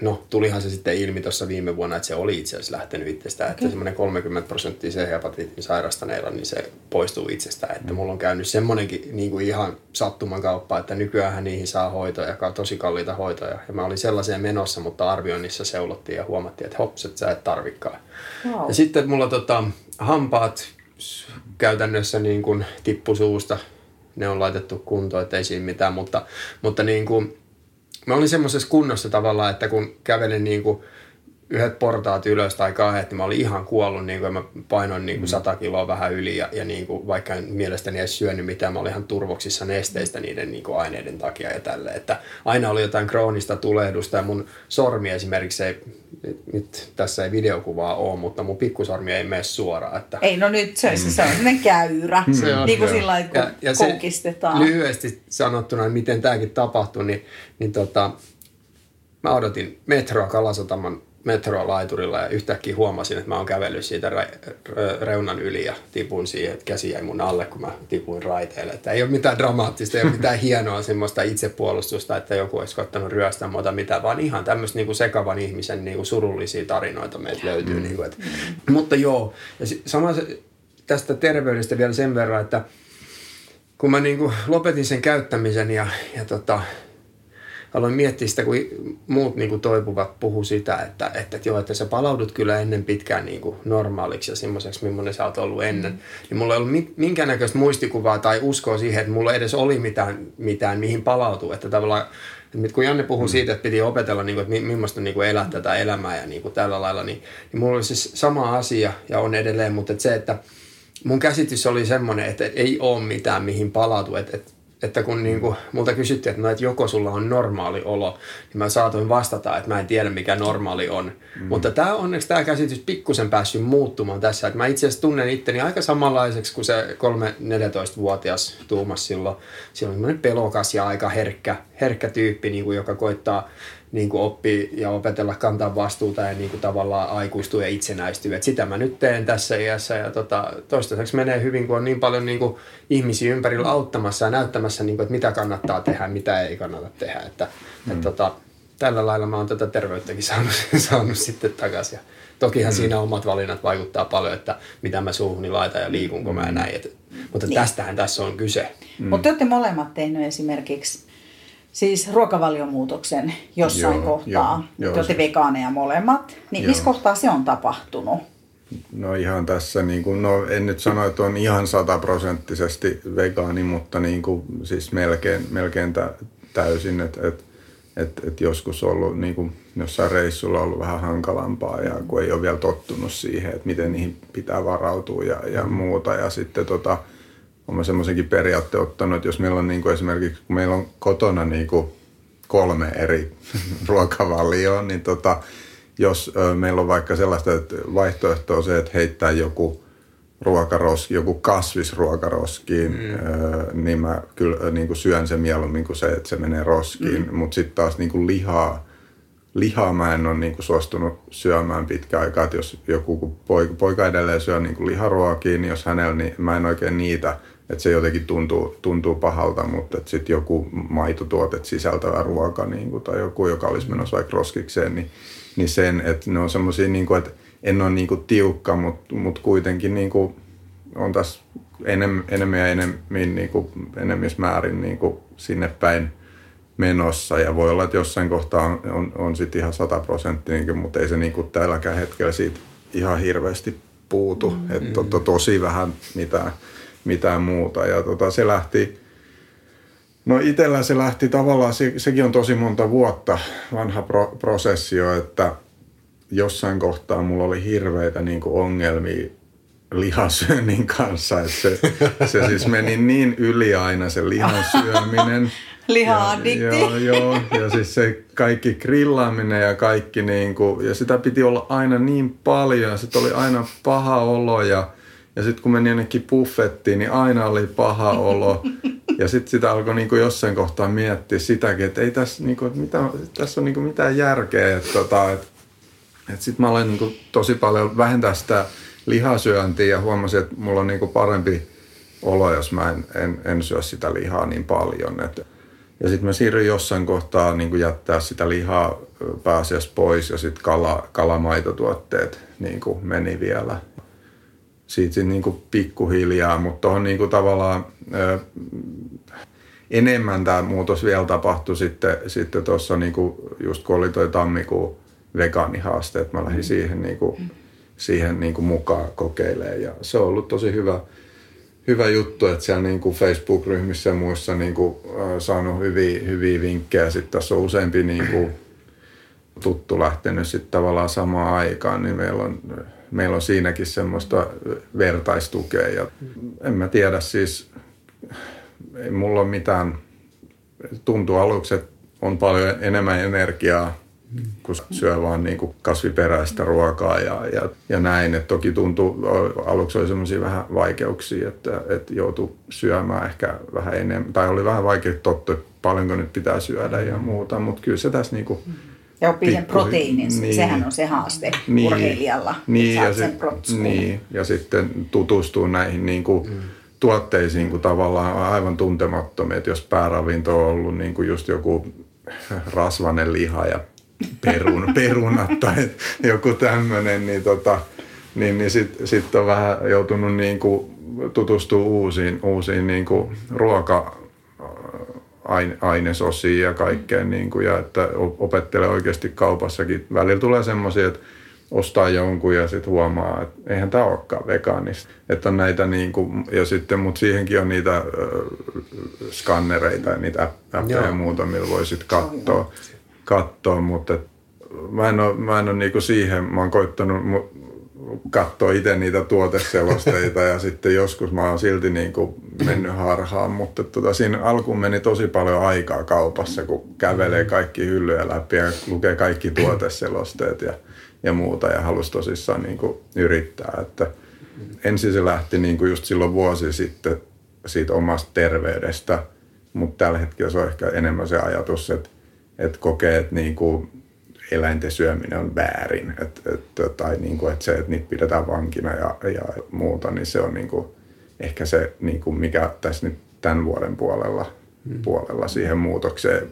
No, tulihan se sitten ilmi tuossa viime vuonna, että se oli itse asiassa lähtenyt itsestään, että semmoinen 30 prosenttia C-hepatiitin sairastaneilla, niin se poistuu itsestään. Että mulla on käynyt semmoinenkin niin kuin ihan sattuman kauppa, että nykyään niihin saa hoitoja, tosi kalliita hoitoja. Ja mä olin sellaiseen menossa, mutta arvioinnissa seulottiin ja huomattiin, että hops, että sä et tarvikaan. Wow. Ja sitten mulla tota, hampaat käytännössä niin kuin tippu suusta. Ne on laitettu kuntoon, ettei siinä mitään, mutta, mutta niin kuin, mä olin semmoisessa kunnossa tavallaan, että kun kävelin niin kuin yhdet portaat ylös tai kahdet, niin mä olin ihan kuollut, niin kuin, mä painoin niin kuin 100 kiloa vähän yli, ja, ja niin kuin, vaikka en mielestäni edes syönyt mitään, mä olin ihan turvoksissa nesteistä niiden niin kuin aineiden takia ja tälle, että aina oli jotain kroonista tulehdusta, ja mun sormi esimerkiksi ei, nyt tässä ei videokuvaa ole, mutta mun pikkusormi ei mene suoraan, että Ei, no nyt se, se, se on sellainen käyrä. Se on, niin kuin sillä lailla, kun Ja- ja se koukistetaan. Lyhyesti sanottuna, miten tämäkin tapahtui, niin, niin tota, mä odotin metroa Kalasotaman metroa laiturilla ja yhtäkkiä huomasin, että mä oon kävellyt siitä re- re- reunan yli ja tipun siihen, että käsi jäi mun alle, kun mä tipuin raiteille. Että ei ole mitään dramaattista, ei ole mitään hienoa semmoista itsepuolustusta, että joku olisi koittanut ryöstää muuta mitään, vaan ihan tämmöistä niinku sekavan ihmisen niinku surullisia tarinoita meiltä löytyy. Mm. Niinku, et. Mutta joo, ja sama se, tästä terveydestä vielä sen verran, että kun mä niinku lopetin sen käyttämisen ja, ja tota, aloin miettiä sitä, kun muut niin kuin toipuvat puhu sitä, että, että, että joo, että sä palaudut kyllä ennen pitkään niin kuin normaaliksi ja semmoiseksi, millainen sä oot ollut ennen. Mm. Niin mulla ei ollut minkäännäköistä muistikuvaa tai uskoa siihen, että mulla edes oli mitään, mitään mihin palautua. Että tavallaan et kun Janne puhui mm. siitä, että piti opetella, niin kuin, että millaista niin kuin elää tätä elämää ja niin kuin tällä lailla, niin, niin mulla oli siis sama asia ja on edelleen, mutta että se, että mun käsitys oli semmoinen, että ei ole mitään mihin palautua. Että, että että kun niin kuin, multa kysyttiin, että, no, että joko sulla on normaali olo, niin mä saatoin vastata, että mä en tiedä mikä normaali on. Mm. Mutta tämä onneksi tämä käsitys pikkusen päässyt muuttumaan tässä. Että mä itse asiassa tunnen itteni aika samanlaiseksi kuin se 3-14-vuotias Tuumas silloin. Silloin on pelokas ja aika herkkä, herkkä tyyppi, niin kuin, joka koittaa niin kuin oppii ja opetella kantaa vastuuta ja niin kuin tavallaan aikuistuu ja itsenäistyy. Et sitä mä nyt teen tässä iässä ja tota, toistaiseksi menee hyvin, kun on niin paljon niin kuin ihmisiä ympärillä auttamassa ja näyttämässä, niin kuin, että mitä kannattaa tehdä mitä ei kannata tehdä. Että, mm. et, tota, tällä lailla mä oon tätä terveyttäkin saanut, saanut sitten takaisin. Ja tokihan mm. siinä omat valinnat vaikuttaa paljon, että mitä mä suuhuni laitan ja liikunko mä näin. Et, mutta niin. tästähän tässä on kyse. Mm. Mutta te olette molemmat tehneet esimerkiksi siis ruokavaliomuutoksen jossain joo, kohtaa. Joo, Te olette vegaaneja molemmat. Niin joo. missä kohtaa se on tapahtunut? No ihan tässä, niin kuin, no en nyt sano, että on ihan sataprosenttisesti vegaani, mutta niin kuin, siis melkein, melkein täysin, että et, et, et joskus on ollut niin kuin, jossain reissulla ollut vähän hankalampaa ja kun ei ole vielä tottunut siihen, että miten niihin pitää varautua ja, ja muuta. Ja sitten tota, olen semmoisenkin periaatteen ottanut, että jos meillä on niin kuin esimerkiksi, kun meillä on kotona niin kuin kolme eri ruokavalioa, niin tota, jos meillä on vaikka sellaista, että vaihtoehto on se, että heittää joku ruokaroski, joku kasvisruokaroskiin, mm. niin mä kyllä niin kuin syön sen mieluummin kuin se, että se menee roskiin. Mm. Mutta sitten taas niin kuin lihaa, lihaa mä en ole niin kuin suostunut syömään pitkä aikaa, jos joku poika, poika edelleen syö niin kuin liharuokia, niin jos hänellä, niin mä en oikein niitä – että se jotenkin tuntuu, tuntuu pahalta, mutta sitten joku maitotuotet sisältävä ruoka niin kuin, tai joku, joka olisi menossa vaikka roskikseen, niin, niin sen, että ne on semmoisia, niin kuin, että en ole niin kuin tiukka, mutta, mutta kuitenkin niin kuin, on tässä enemmän, enemmän ja enemmän, niin kuin, enemmissä määrin niin kuin sinne päin menossa. Ja voi olla, että jossain kohtaa on, on, on sitten ihan sataprosenttinen, mutta ei se niin kuin tälläkään hetkellä siitä ihan hirveästi puutu. Mm. Että to, to, tosi vähän mitään mitään muuta. Ja tota, se lähti, no itsellä se lähti tavallaan, se, sekin on tosi monta vuotta vanha pro, prosessi jo, että jossain kohtaa mulla oli hirveitä niin kuin ongelmia lihasyönnin kanssa, että se, se siis meni niin yli aina se lihan syöminen. Liha-addikti. Joo, joo, ja siis se kaikki grillaaminen ja kaikki niin kuin, ja sitä piti olla aina niin paljon ja sitten oli aina paha olo ja ja sitten kun meni jonnekin buffettiin, niin aina oli paha olo. Ja sitten sitä alkoi niinku jossain kohtaa miettiä sitäkin, että ei tässä, niinku, mitä, tässä on niinku mitään järkeä. Että tota, et, et sitten mä aloin niinku tosi paljon vähentää sitä lihasyöntiä ja huomasin, että mulla on niinku parempi olo, jos mä en, en, en syö sitä lihaa niin paljon. Et, ja sitten mä siirryin jossain kohtaa niin jättää sitä lihaa pääasiassa pois ja sitten kala, kalamaitotuotteet niin meni vielä siitä niin kuin pikkuhiljaa, mutta tuohon niin kuin tavallaan ö, enemmän tämä muutos vielä tapahtui sitten, sitten tuossa niin kuin, just kun oli toi tammikuun vegaanihaaste, että mä lähdin mm. siihen, niin kuin, siihen niin kuin mukaan kokeilemaan ja se on ollut tosi hyvä, hyvä juttu, että siellä niin kuin Facebook-ryhmissä ja muissa niin kuin, äh, saanut hyviä, hyviä vinkkejä. Sitten tässä on useampi niin kuin, tuttu lähtenyt sitten tavallaan samaan aikaan, niin meillä on meillä on siinäkin semmoista vertaistukea. Ja en mä tiedä siis, ei mulla ole mitään, tuntuu aluksi, että on paljon enemmän energiaa, kun syö vaan niin kuin kasviperäistä ruokaa ja, ja, ja näin. Et toki tuntuu, aluksi oli semmoisia vähän vaikeuksia, että, että joutui syömään ehkä vähän enemmän, tai oli vähän vaikea tottua, paljonko nyt pitää syödä ja muuta, mutta kyllä se tässä niin kuin, ja oppii sen proteiinin, niin, sehän on se haaste niin, urheilijalla. Niin ja, sit, niin, ja sitten tutustuu näihin niin kuin, mm. tuotteisiin, kun tavallaan on aivan tuntemattomia. Että jos pääravinto on ollut niin kuin just joku rasvanen liha ja perun, perunat tai joku tämmöinen, niin, tota, niin, niin sitten sit on vähän joutunut niin kuin tutustua uusiin, uusiin niin kuin ruoka ainesosia ja kaikkea, niin kuin, ja että opettelee oikeasti kaupassakin. Välillä tulee semmoisia, että ostaa jonkun ja sitten huomaa, että eihän tämä olekaan vegaanista. Että on näitä niin kuin, ja sitten, mutta siihenkin on niitä äh, skannereita ja niitä appeja ja muuta, millä voi sitten katsoa, katsoa, mutta et, mä en ole, mä en ole niin kuin siihen, mä oon koittanut katsoa itse niitä tuoteselosteita ja sitten joskus mä oon silti niin kuin mennyt harhaan, mutta tota, siinä alkuun meni tosi paljon aikaa kaupassa, kun kävelee kaikki hyllyjä läpi ja lukee kaikki tuoteselosteet ja ja muuta ja halusi tosissaan niin kuin yrittää. Että ensin se lähti niin kuin just silloin vuosi sitten siitä omasta terveydestä, mutta tällä hetkellä se on ehkä enemmän se ajatus, että, että kokee, että niin kuin eläinten syöminen on väärin. että että, tai niin kuin, että se, että niitä pidetään vankina ja, ja muuta, niin se on niin kuin ehkä se, niin kuin mikä tässä nyt tämän vuoden puolella, hmm. puolella siihen muutokseen.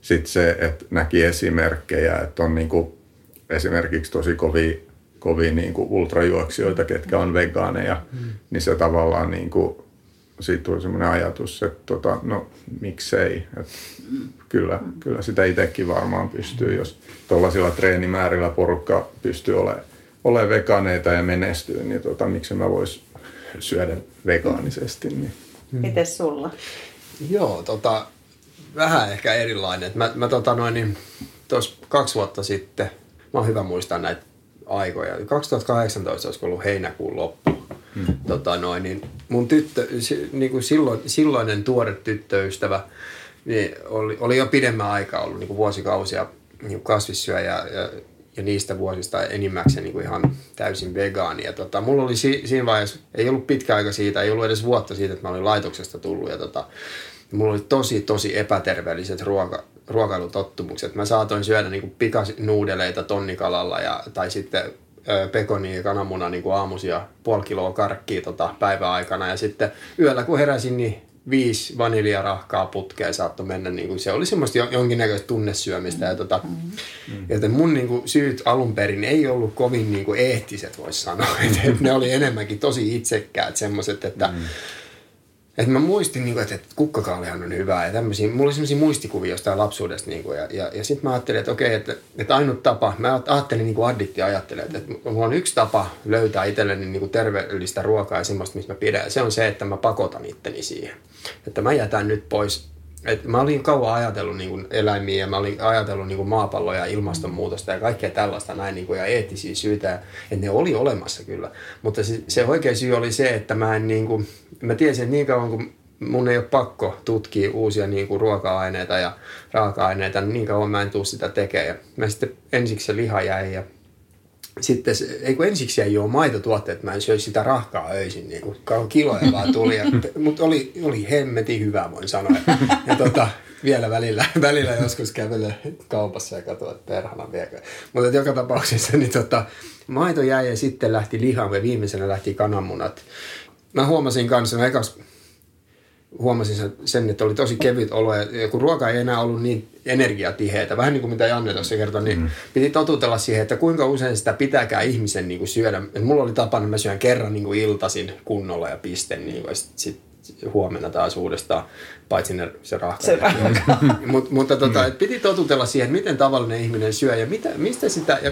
Sitten se, että näki esimerkkejä, että on niin kuin esimerkiksi tosi kovia, kovia niin kuin ultrajuoksijoita, ketkä on vegaaneja, mm. niin se tavallaan niin kuin, siitä tuli semmoinen ajatus, että tota, no miksei. Että kyllä, kyllä sitä itsekin varmaan pystyy, jos tuollaisilla treenimäärillä porukka pystyy olemaan ole vegaaneita ja menestyy, niin tota, miksi mä vois syödä vegaanisesti. Niin. Miten sulla? Joo, tota, vähän ehkä erilainen. Mä, mä tota noin, niin, kaksi vuotta sitten mä oon hyvä muistaa näitä aikoja. 2018 olisi ollut heinäkuun loppu. Hmm. Tota noin, niin mun tyttö, niin kuin silloin, silloinen tuore tyttöystävä, niin oli, oli jo pidemmän aikaa ollut niin kuin vuosikausia niin kasvissyöjä ja, ja, ja, niistä vuosista enimmäkseen niin kuin ihan täysin vegaani. Ja tota, mulla oli si, siinä vaiheessa, ei ollut pitkä aika siitä, ei ollut edes vuotta siitä, että mä olin laitoksesta tullut. Ja tota, mulla oli tosi, tosi epäterveelliset ruoka, ruokailutottumukset. Mä saatoin syödä niin pikasinuudeleita tonnikalalla ja, tai sitten pekoni ja kananmuna niin aamusia puoli kiloa karkkia tota päiväaikana ja sitten yöllä kun heräsin, niin viisi vaniljarahkaa putkeen saattoi mennä, niin kuin se oli semmoista jonkinnäköistä tunnesyömistä. Ja tota, mm. Joten mun niin kuin, syyt alun perin ei ollut kovin niin kuin, eettiset, voisi sanoa. Et, ne oli enemmänkin tosi itsekkäät semmoiset, että mm että mä muistin, niin kuin, että, että kukkakaalihan on hyvää ja tämmöisiä. Mulla oli semmoisia muistikuvia jostain lapsuudesta. Niin kuin, ja ja, ja sitten mä ajattelin, että okei, että, että ainut tapa, mä ajattelin niin kuin additti ajattelee, että, että mulla on yksi tapa löytää itselleni niin kuin terveellistä ruokaa ja semmoista, mistä mä pidän. Ja se on se, että mä pakotan itteni siihen. Että mä jätän nyt pois et mä olin kauan ajatellut niin kuin eläimiä ja mä olin ajatellut niin kuin maapalloa ja ilmastonmuutosta ja kaikkea tällaista näin niin kuin, ja eettisiä syitä, että ne oli olemassa kyllä. Mutta se, se oikea syy oli se, että mä en niin kuin, mä tiesin, että niin kauan kuin mun ei ole pakko tutkia uusia niin kuin ruoka-aineita ja raaka-aineita, niin kauan mä en tule sitä tekemään. Ja mä sitten ensiksi se liha jäi ja sitten, ei kun ensiksi ei ole maitotuotteet, mä en syö sitä rahkaa öisin, niin kuin kiloja vaan tuli, mutta oli, oli hemmeti hyvä, voin sanoa. Ja tota, vielä välillä, välillä joskus kävelee kaupassa ja katsoa, että perhana viekö. Mutta joka tapauksessa niin tota, maito jäi ja sitten lähti liha ja viimeisenä lähti kananmunat. Mä huomasin kanssa, no ekas huomasin sen, että oli tosi kevyt olo ja kun ruoka ei enää ollut niin energiatiheitä, vähän niin kuin mitä Janne tuossa kertoi, niin mm. piti totutella siihen, että kuinka usein sitä pitääkään ihmisen niin kuin syödä. Et mulla oli tapana, että mä syön kerran niin kuin iltasin kunnolla ja piste, niin kuin, sit, sit huomenna taas uudestaan, paitsi ne, se rahka. Se rahka. Mut, mutta tota, et piti totutella siihen, että miten tavallinen ihminen syö ja mitä, mistä sitä, ja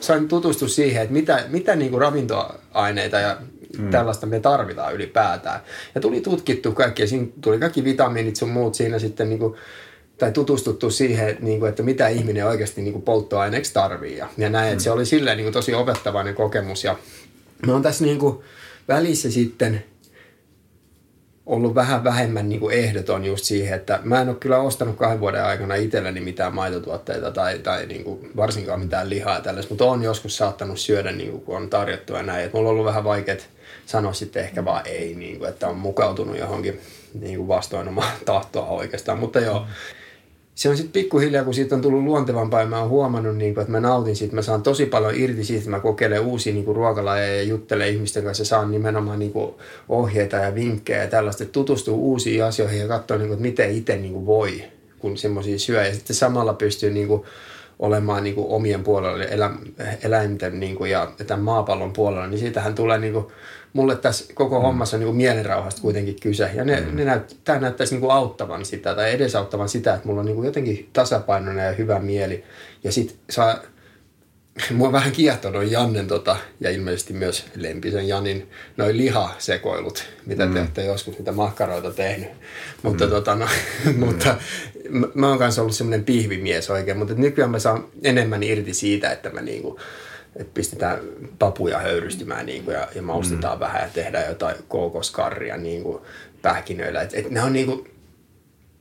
sain tutustua siihen, että mitä, mitä niin kuin ravintoaineita ja mm. tällaista me tarvitaan ylipäätään. Ja tuli tutkittu kaikki, ja siinä tuli kaikki vitamiinit sun muut siinä sitten niin kuin, tai tutustuttu siihen, niin kuin, että mitä ihminen oikeasti niin kuin polttoaineeksi tarvii. Ja, ja näin, mm. että se oli silleen niin kuin, tosi opettavainen kokemus. Ja mä oon tässä niin kuin, välissä sitten ollut vähän vähemmän niin kuin ehdoton just siihen, että mä en ole kyllä ostanut kahden vuoden aikana itselleni mitään maitotuotteita tai, tai niin kuin varsinkaan mitään lihaa tällaista, mutta on joskus saattanut syödä, niin kuin, kun on tarjottu ja näin. Et mulla on ollut vähän vaikeat sanoa sitten ehkä vaan ei, niin kuin, että on mukautunut johonkin niin kuin vastoin omaa tahtoa oikeastaan. Mutta joo, se on sitten pikkuhiljaa, kun siitä on tullut luontevampaa ja mä oon huomannut, niin kuin, että mä nautin siitä, mä saan tosi paljon irti siitä, että mä kokeilen uusia niin ruokalajeja ja juttelen ihmisten kanssa ja saan nimenomaan niin kuin, ohjeita ja vinkkejä ja tällaista, että tutustuu uusiin asioihin ja katsoa, niin kuin, että miten itse niin kuin, voi, kun semmoisia syö. Ja sitten samalla pystyy niin kuin, olemaan niin kuin omien puolella, elä, eläinten niin kuin, ja tämän maapallon puolella, niin siitähän tulee niin kuin, mulle tässä koko mm. hommassa on niin kuin mielenrauhasta kuitenkin kyse. Ja ne, mm. ne näyt, tämä näyttäisi niin kuin auttavan sitä tai edesauttavan sitä, että mulla on niin kuin jotenkin tasapainoinen ja hyvä mieli. Ja sitten saa mua vähän kiehtonut Jannen tota, ja ilmeisesti myös Lempisen Janin noin lihasekoilut, mitä mm. te olette joskus niitä makkaroita tehnyt. Mutta, mm. tota, no, mm. mutta mä, mä oon kanssa ollut semmoinen pihvimies oikein, mutta nykyään mä saan enemmän irti siitä, että mä niinku, että pistetään papuja höyrystymään niinku, ja, ja maustetaan mm. vähän ja tehdään jotain kookoskarria niinku, pähkinöillä. Et, et ne on niinku,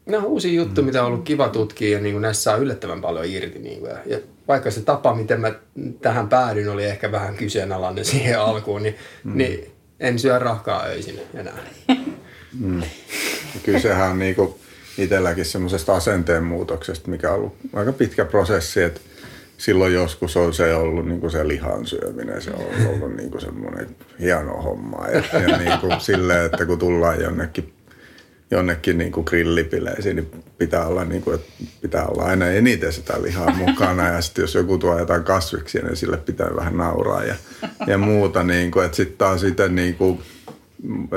ne on uusi juttu, mm. mitä on ollut kiva tutkia ja niin kuin näissä saa yllättävän paljon irti. Niin kuin, ja, ja vaikka se tapa, miten mä tähän päädyin, oli ehkä vähän kyseenalainen siihen alkuun, niin, mm. niin en syö rahkaa öisin enää. Mm. Kyllä sehän on niinku itselläkin semmoisesta asenteen muutoksesta, mikä on ollut aika pitkä prosessi, että silloin joskus on se ollut niin kuin se lihan syöminen, se on ollut niin kuin semmoinen hieno homma. Ja, ja niin kuin silleen, että kun tullaan jonnekin jonnekin niin kuin grillipileisiin, niin pitää olla, niin kuin, että pitää olla aina eniten sitä lihaa mukana. Ja sitten jos joku tuo jotain kasviksia, niin sille pitää vähän nauraa ja, ja muuta. Niin kuin, että sitten taas sitten niin kuin,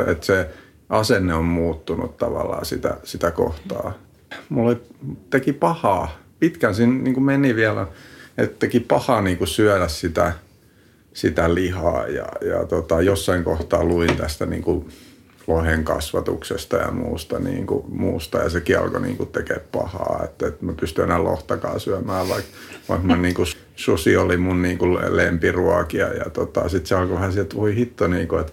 että se asenne on muuttunut tavallaan sitä, sitä kohtaa. Mulle teki pahaa. Pitkän siinä niin kuin meni vielä, että teki pahaa niin kuin syödä sitä, sitä lihaa. Ja, ja tota, jossain kohtaa luin tästä niin kuin lohen kasvatuksesta ja muusta, niin kuin, muusta. Ja sekin alkoi niin kuin, tekee pahaa, että, että mä pystyn enää lohtakaan syömään, vaikka, vaikka mä, niin kuin, susi oli mun niin kuin, lempiruokia. Ja tota, sitten se alkoi vähän sieltä, että voi hitto, niin kuin, että,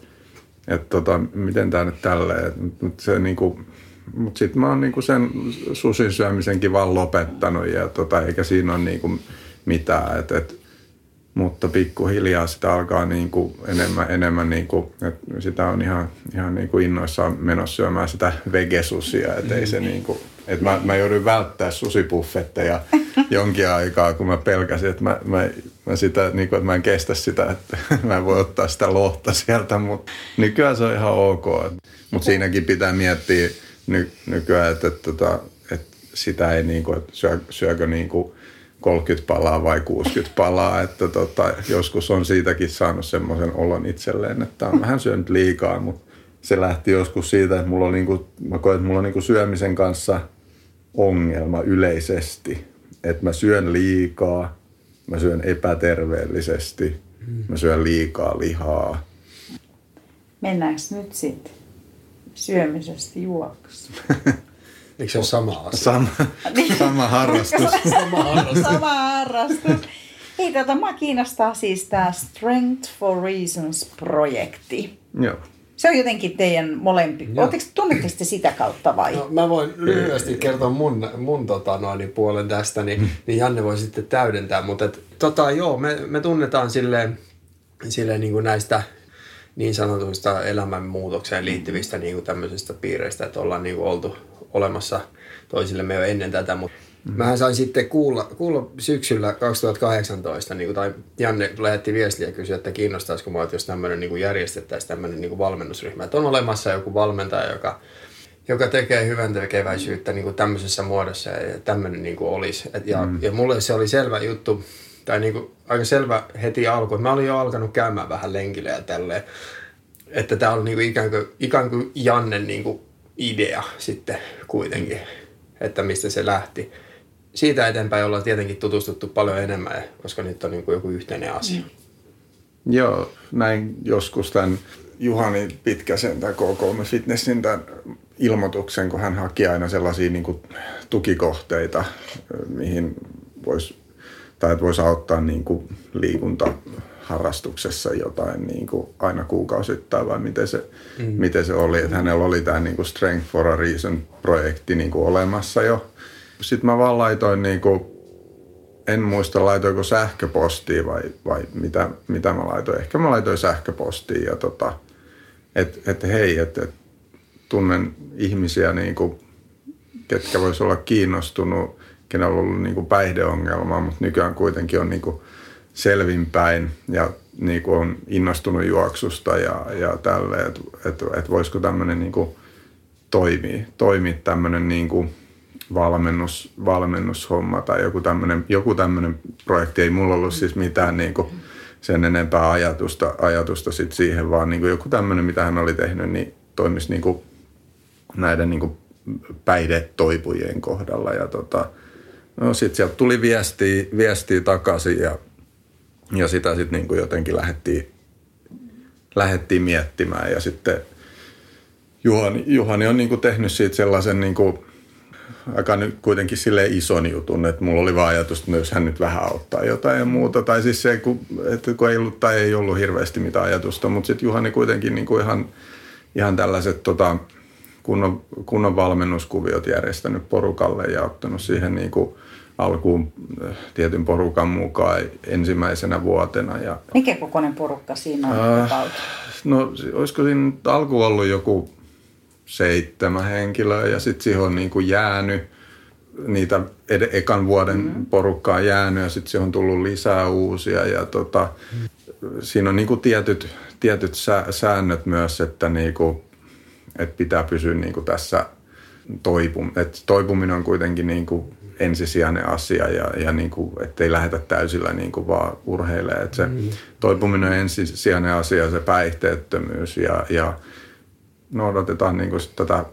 että tota, miten tämä nyt tälleen, mutta se niin kuin, mutta sitten mä oon niinku sen susin syömisenkin vaan lopettanut. Ja tota, eikä siinä ole niinku mitään. Et, et, mutta pikkuhiljaa sitä alkaa niin kuin enemmän, enemmän niin kuin, että sitä on ihan, ihan niin kuin innoissaan menossa syömään sitä vegesusia, että ei se niin kuin, että mä, mä joudun välttää susipuffetteja jonkin aikaa, kun mä pelkäsin, että mä, mä, mä, sitä, niin kuin, että mä en kestä sitä, että mä en voi ottaa sitä lohta sieltä, mutta nykyään se on ihan ok. Mutta siinäkin pitää miettiä ny, nykyään, että, että, että, että sitä ei niin kuin, että syö, syökö niin kuin 30 palaa vai 60 palaa, että tota, joskus on siitäkin saanut semmoisen olon itselleen, että on vähän syönyt liikaa, mutta se lähti joskus siitä, että mulla on niinku, mä koen, että mulla on niinku syömisen kanssa ongelma yleisesti, että mä syön liikaa, mä syön epäterveellisesti, mä syön liikaa lihaa. Mennäänkö nyt sitten syömisestä juoksu? Eikö se ole sama asia? Sama, sama harrastus. sama harrastus. sama harrastus. Hei, tota, mä kiinnostaa siis tämä Strength for Reasons-projekti. Joo. Se on jotenkin teidän molempi. Oletteko, tunnetteko te sitä kautta vai? No, mä voin lyhyesti kertoa mun, mun tota, noin, puolen tästä, niin, mm. niin Janne voi sitten täydentää. Mutta et, tota, joo, me, me tunnetaan silleen, silleen niin kuin näistä niin sanotuista elämänmuutokseen liittyvistä niin kuin tämmöisistä piireistä, että ollaan niin kuin oltu olemassa toisillemme jo ennen tätä, mutta mm. Mähän sain sitten kuulla, kuulla syksyllä 2018, niin kuin, tai Janne lähetti viestiä ja kysyi, että kiinnostaisiko mua, että jos tämmöinen niin järjestettäisiin tämmöinen niin kuin valmennusryhmä. Että on olemassa joku valmentaja, joka, joka tekee hyvän tekeväisyyttä niin kuin tämmöisessä muodossa ja tämmöinen niin kuin olisi. Et, ja, mm. ja mulle se oli selvä juttu, tai niin kuin, aika selvä heti alku. Mä olin jo alkanut käymään vähän lenkille ja tälleen. Että tämä on niin kuin ikään, kuin, ikään kuin Janne niin kuin idea sitten kuitenkin, että mistä se lähti. Siitä eteenpäin ollaan tietenkin tutustuttu paljon enemmän, koska nyt on niin kuin joku yhteinen asia. Mm. Joo, näin joskus tämän Juhani Pitkäsen tai K3 Fitnessin tämän ilmoituksen, kun hän haki aina sellaisia niin kuin tukikohteita, mihin voisi tai että voisi auttaa niin kuin liikunta harrastuksessa jotain niin kuin aina kuukausittain vai miten se, mm. miten se oli. Että hänellä oli tämä niin kuin Strength for a Reason-projekti niin kuin olemassa jo. Sitten mä vaan laitoin, niin kuin, en muista laitoinko sähköpostia vai, vai mitä, mitä mä laitoin. Ehkä mä laitoin sähköpostia ja tota, että et hei, että et, tunnen ihmisiä, niin kuin, ketkä vois olla kiinnostunut, kenellä on ollut niin kuin päihdeongelma, mutta nykyään kuitenkin on niin kuin selvinpäin ja niin kuin on innostunut juoksusta ja, ja tälle, että et, et voisiko tämmöinen niin toimia, toimia tämmöinen niin valmennus, valmennushomma tai joku tämmöinen joku tämmöinen projekti. Ei mulla ollut siis mitään niin kuin sen enempää ajatusta, ajatusta sit siihen, vaan niin kuin joku tämmöinen, mitä hän oli tehnyt, niin toimisi niin kuin näiden niin kuin päihdetoipujien kohdalla. Ja tota, no sitten sieltä tuli viestiä, viestiä takaisin ja, ja sitä sitten niin jotenkin lähdettiin, lähdettiin miettimään. Ja sitten Juhani, Juhani on niin kuin tehnyt siitä sellaisen niin kuin aika nyt kuitenkin sille ison jutun, että mulla oli vaan ajatus, että jos hän nyt vähän auttaa jotain ja muuta. Tai siis se, kun, että kun ei ollut tai ei ollut hirveästi mitään ajatusta, mutta sitten Juhani kuitenkin niin kuin ihan, ihan tällaiset tota, kunnon, kunnon valmennuskuviot järjestänyt porukalle ja ottanut siihen niin kuin alkuun äh, tietyn porukan mukaan ensimmäisenä vuotena. Ja, Mikä kokoinen porukka siinä on? Äh, no olisiko siinä alku ollut joku seitsemän henkilöä ja sitten siihen on niin kuin jäänyt niitä ed- ekan vuoden mm. porukkaa jäänyt ja sitten siihen on tullut lisää uusia ja tota, mm. siinä on niin kuin tietyt, tietyt sä- säännöt myös, että niin kuin, että pitää pysyä niin kuin tässä toipum, että toipuminen on kuitenkin niin kuin ensisijainen asia ja, ja niin kuin, ettei lähetä täysillä niin kuin vaan urheilemaan. Että se mm. toipuminen on ensisijainen asia, se päihteettömyys ja, ja noudatetaan niin kuin tätä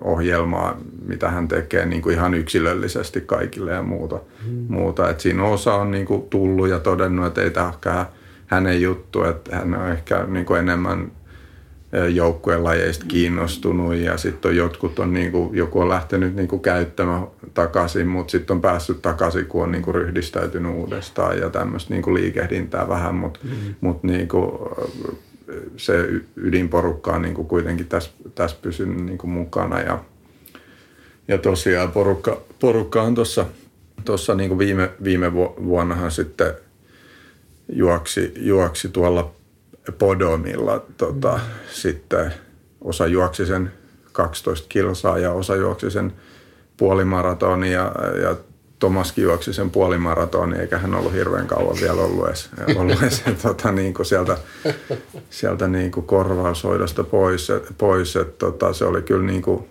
ohjelmaa, mitä hän tekee niin kuin ihan yksilöllisesti kaikille ja muuta. Mm. muuta. Et siinä osa on niin kuin tullut ja todennut, että ei tämä hänen juttu, että hän on ehkä niin kuin enemmän joukkueen lajeista kiinnostunut ja sitten jotkut on niin kuin, joku on lähtenyt niin kuin käyttämään takaisin, mutta sitten on päässyt takaisin, kun on niin kuin ryhdistäytynyt uudestaan ja tämmöistä niin kuin liikehdintää vähän, mutta mm. mut niin kuin, se ydinporukka on niin kuin kuitenkin tässä, tässä pysynyt niin kuin mukana ja, ja tosiaan porukka, porukka on tuossa tossa niin kuin viime, viime vuonnahan sitten juoksi, juoksi tuolla Podomilla tota, sitten osa juoksi sen 12 kilsaa ja osa juoksi sen puolimaratonin ja, ja Tomaskin juoksi sen puolimaratonin, eikä hän ollut hirveän kauan vielä ollut edes, ollut edes tota, niin kuin sieltä, sieltä niin kuin korvaushoidosta pois. Et, pois et, tota, se oli kyllä niin kuin,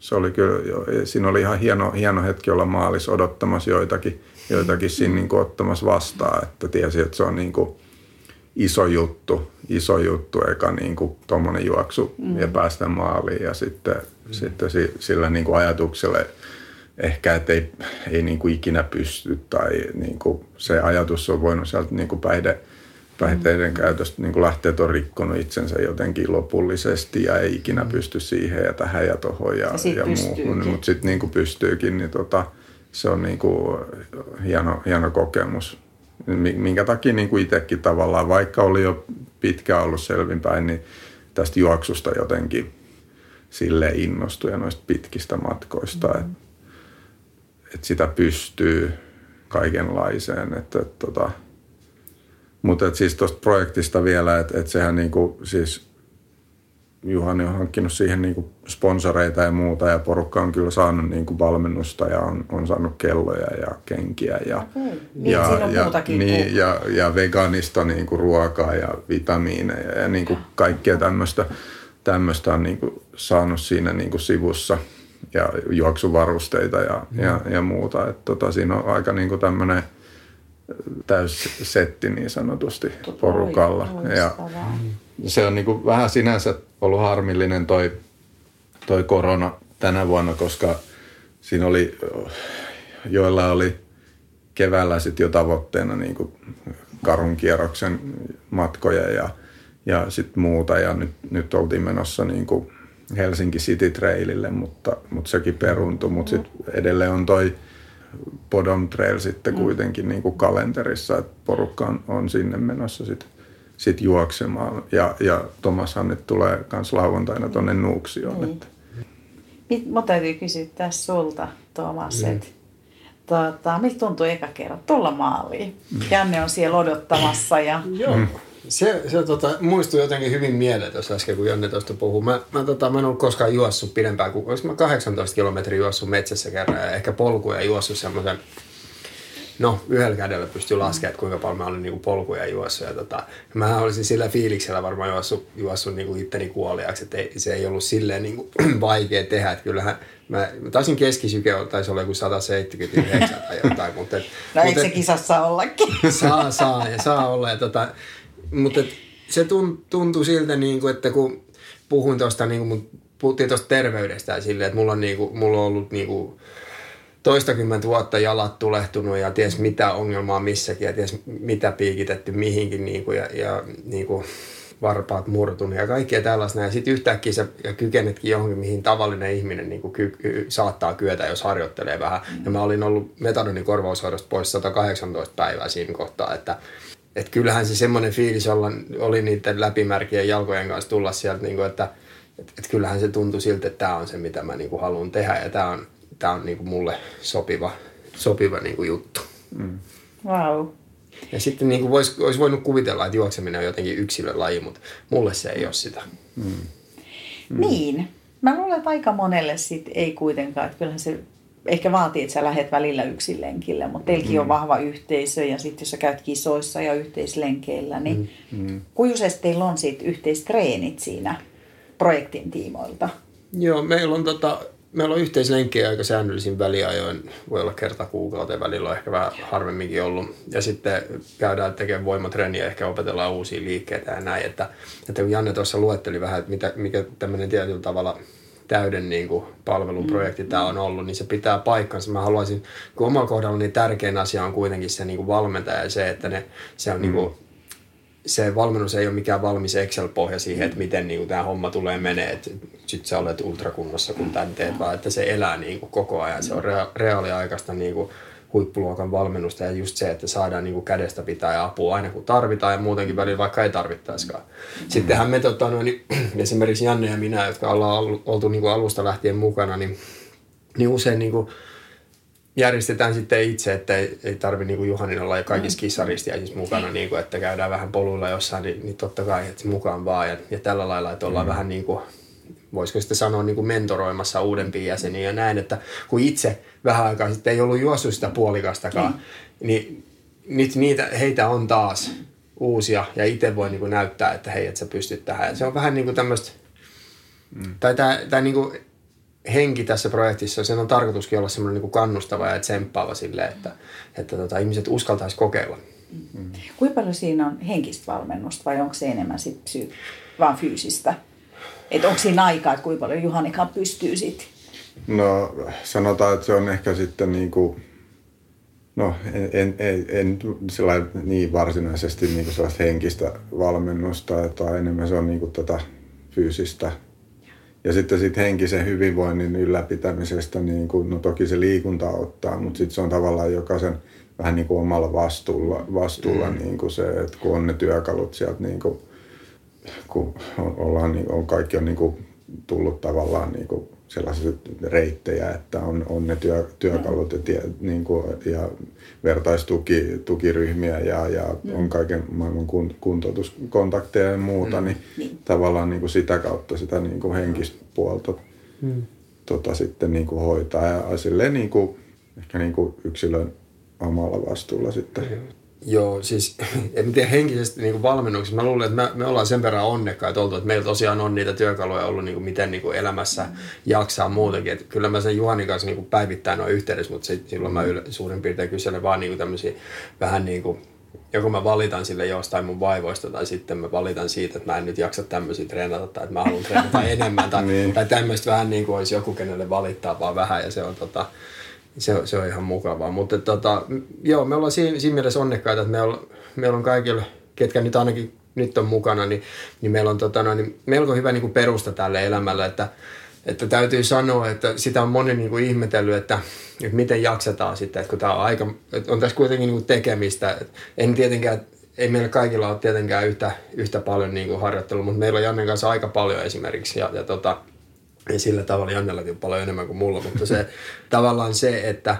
se oli kyllä, siinä oli ihan hieno, hieno hetki olla maalis odottamassa joitakin, joitakin siinä niin kuin ottamassa vastaan, että tiesi, että se on niin kuin iso juttu, iso juttu, eka niin kuin tuommoinen juoksu mm. ja päästä maaliin ja sitten, mm. sitten sillä niin kuin ajatuksella – ehkä, että ei, ei niin kuin ikinä pysty tai niin kuin se ajatus on voinut sieltä niin kuin päihde, päihteiden käytöstä niin kuin lähteä, että on rikkonut itsensä jotenkin lopullisesti ja ei ikinä mm. pysty siihen ja tähän ja tohon ja, ja, ja muuhun. Mutta sitten niin kuin pystyykin, niin tota, se on niin kuin hieno, hieno kokemus. Minkä takia niin kuin itsekin tavallaan, vaikka oli jo pitkään ollut selvinpäin, niin tästä juoksusta jotenkin sille innostui ja noista pitkistä matkoista. Mm. Että että sitä pystyy kaikenlaiseen. Että, että, tota, mutta että siis tuosta projektista vielä, että, että sehän niinku, siis Juhani on hankkinut siihen niinku sponsoreita ja muuta ja porukka on kyllä saanut niinku valmennusta ja on, on saanut kelloja ja kenkiä ja, okay. niin, ja, ja, niin, ja, ja veganista niinku ruokaa ja vitamiineja ja niinku kaikkea tämmöistä tämmöistä on niinku saanut siinä niinku sivussa – ja juoksuvarusteita ja, mm. ja, ja muuta. Et tota, siinä on aika niinku tämmöinen setti niin sanotusti Totta porukalla. Ja se on niinku vähän sinänsä ollut harmillinen toi, toi korona tänä vuonna, koska siinä oli, joilla oli keväällä sitten jo tavoitteena niinku karun kierroksen matkoja ja, ja sitten muuta. Ja nyt, nyt oltiin menossa niinku Helsinki City Trailille, mutta, mutta sekin peruntui. Mutta sitten edelleen on toi Podom Trail sitten mm. kuitenkin niin kuin kalenterissa, että porukka on, on sinne menossa sitten sit juoksemaan. Ja, ja Tomashan nyt tulee myös lauantaina tuonne Nuuksioon. Niin. Että. Mä täytyy kysyä tässä sulta, Tomas, mm. että tota, miltä tuntuu eka kerran tulla maaliin? Mm. Janne on siellä odottamassa ja... Joo. Mm. Se, se tota, muistui jotenkin hyvin mieleen tuossa äsken, kun Janne tuosta puhuu. Mä, mä, tota, mä en ollut koskaan juossut pidempään kuin, mä 18 kilometriä juossut metsässä kerran ja ehkä polkuja juossut semmoisen no yhdellä kädellä pystyy laskemaan, että kuinka paljon mä olin niin kuin polkuja juossut. Ja tota, mä olisin sillä fiiliksellä varmaan juossut, juossut niin kuin itteni kuoliaksi, että ei, se ei ollut silleen niin kuin vaikea tehdä. Että kyllähän mä, mä taisin keskisyke, taisi olla joku 179 tai jotain. Mutta, et, no eikö se kisassa ollakin? Saa, saa ja saa olla. Ja tota, mutta et, se tuntuu siltä, niin kuin, että kun puhuin tuosta, niin kuin, puhuttiin tuosta terveydestä ja silleen, että mulla on, niin kuin, mulla on ollut niin kuin, toistakymmentä vuotta jalat tulehtunut ja ties mitä ongelmaa missäkin ja ties mitä piikitetty mihinkin niin kuin, ja, ja niin kuin, varpaat murtunut ja kaikkea tällaista. Ja sitten yhtäkkiä sä kykenetkin johonkin, mihin tavallinen ihminen niin kuin ky- ky- saattaa kyetä, jos harjoittelee vähän. Mm. Ja mä olin ollut metadonin korvaushoidosta pois 118 päivää siinä kohtaa, että et kyllähän se semmoinen fiilis olla, oli niiden läpimärkien jalkojen kanssa tulla sieltä, niin kuin, että et, et kyllähän se tuntui siltä, että tämä on se, mitä mä niin kuin haluan tehdä ja tämä on, tää on niin kuin mulle sopiva, sopiva niin kuin juttu. Mm. Wow. Ja sitten niin kuin vois, olisi voinut kuvitella, että juokseminen on jotenkin yksilölaji, mutta mulle se ei ole sitä. Mm. Mm. Niin. Mä luulen, että aika monelle sit ei kuitenkaan. Että kyllähän se ehkä vaatii, että sä lähdet välillä yksinlenkille, mutta teilläkin mm. on vahva yhteisö ja sitten jos sä käyt kisoissa ja yhteislenkeillä, niin mm. mm. kuinka teillä on sitten yhteistreenit siinä projektin tiimoilta? Joo, meillä on tota, meillä on yhteislenkkejä aika säännöllisin väliajoin. Voi olla kerta kuukauteen välillä on ehkä vähän harvemminkin ollut. Ja sitten käydään tekemään voimatreeniä, ehkä opetellaan uusia liikkeitä ja näin. Että, että kun Janne tuossa luetteli vähän, että mitä, mikä tämmöinen tietyllä tavalla täyden niin kuin, palveluprojekti mm. tämä on ollut, niin se pitää paikkansa. Mä haluaisin, kun omalla kohdalla niin tärkein asia on kuitenkin se niin kuin valmentaja ja se, että ne, se on mm. niin kuin, se valmennus ei ole mikään valmis Excel-pohja siihen, että miten niin tämä homma tulee menee, että sit sä olet ultrakunnossa, kun tämän teet, vaan että se elää niin kuin koko ajan. Se on rea- reaaliaikaista niin kuin huippuluokan valmennusta ja just se, että saadaan niin kuin kädestä pitää ja apua aina kun tarvitaan ja muutenkin välillä vaikka ei tarvittaisikaan. Sittenhän me tota, no, niin, esimerkiksi Janne ja minä, jotka ollaan oltu niin kuin alusta lähtien mukana, niin, niin usein niin kuin, järjestetään sitten itse, että ei, ei tarvi niin Juhanin olla kaikissa mm. mukana, niin kuin, että käydään vähän poluilla jossain, niin, niin totta kai, että mukaan vaan. Ja, ja tällä lailla, että ollaan mm. vähän niin kuin, voisiko sitten sanoa niin kuin mentoroimassa uudempia jäseniä ja näin, että kun itse vähän aikaa sitten ei ollut juossut sitä puolikastakaan, mm. niin nyt niitä, heitä on taas uusia ja itse voi niin kuin näyttää, että hei, että sä pystyt tähän. Ja se on vähän niin kuin tämmöistä, mm. tai tämä, tämä niin kuin henki tässä projektissa, sen on tarkoituskin olla semmoinen niin kannustava ja tsemppaava sille, että, että tota, ihmiset uskaltaisi kokeilla. Mm. Kuinka paljon siinä on henkistä valmennusta vai onko se enemmän sit psy- vaan fyysistä? Että onko siinä aikaa, että kuinka paljon Juhanikaan pystyy sitten? No sanotaan, että se on ehkä sitten niin kuin, no en, en, en, en niin varsinaisesti niin kuin sellaista henkistä valmennusta, että enemmän se on niin kuin tota fyysistä ja sitten sit henkisen hyvinvoinnin ylläpitämisestä, niin kuin, no toki se liikunta ottaa, mutta sitten se on tavallaan jokaisen vähän niin kuin omalla vastuulla, vastuulla mm. niin kuin se, että kun on ne työkalut sieltä, niin kuin, kun ollaan, niin on, kaikki on niin kuin tullut tavallaan niin kuin sellaisia reittejä, että on, on ne työ, työkalut ja, tie, niin kuin, ja vertaistukiryhmiä ja, ja mm. on kaiken maailman kun, kuntoutuskontakteja ja muuta, mm. niin, niin tavallaan niin kuin sitä kautta sitä niin kuin henkistä puolta mm. tota, sitten niin kuin hoitaa ja silleen niin kuin, ehkä niin kuin yksilön omalla vastuulla sitten. Mm. Joo, siis en tiedä henkisesti niin valmennuksessa. Mä luulen, että me, me ollaan sen verran onnekkaita oltu, että meillä tosiaan on niitä työkaluja ollut, niin kuin miten niin kuin elämässä jaksaa muutenkin. Että kyllä mä sen Juhanin kanssa niin kuin päivittäin on yhteydessä, mutta silloin mä yle, suurin piirtein kyselen vaan niin kuin tämmöisiä vähän niin kuin joko mä valitan sille jostain mun vaivoista tai sitten mä valitan siitä, että mä en nyt jaksa tämmöisiä treenata tai että mä haluan treenata enemmän tai, niin. tai tämmöistä vähän niin kuin olisi joku, kenelle valittaa vaan vähän ja se on tota, se, se on ihan mukavaa. Mutta tota, joo, me ollaan siinä, siinä mielessä onnekkaita, että meillä, meillä on kaikille, ketkä nyt ainakin nyt on mukana, niin, niin meillä on tota, no, niin melko hyvä niin kuin perusta tälle elämälle, että, että täytyy sanoa, että sitä on moni niin kuin ihmetellyt, että, että miten jaksetaan sitten, että kun tämä on aika, että on tässä kuitenkin niin kuin tekemistä. En tietenkään, ei meillä kaikilla ole tietenkään yhtä, yhtä paljon niin kuin harjoittelua, mutta meillä on Jannen kanssa aika paljon esimerkiksi. Ja, ja tota, ei sillä tavalla Jannellakin paljon enemmän kuin mulla, mutta se tavallaan se, että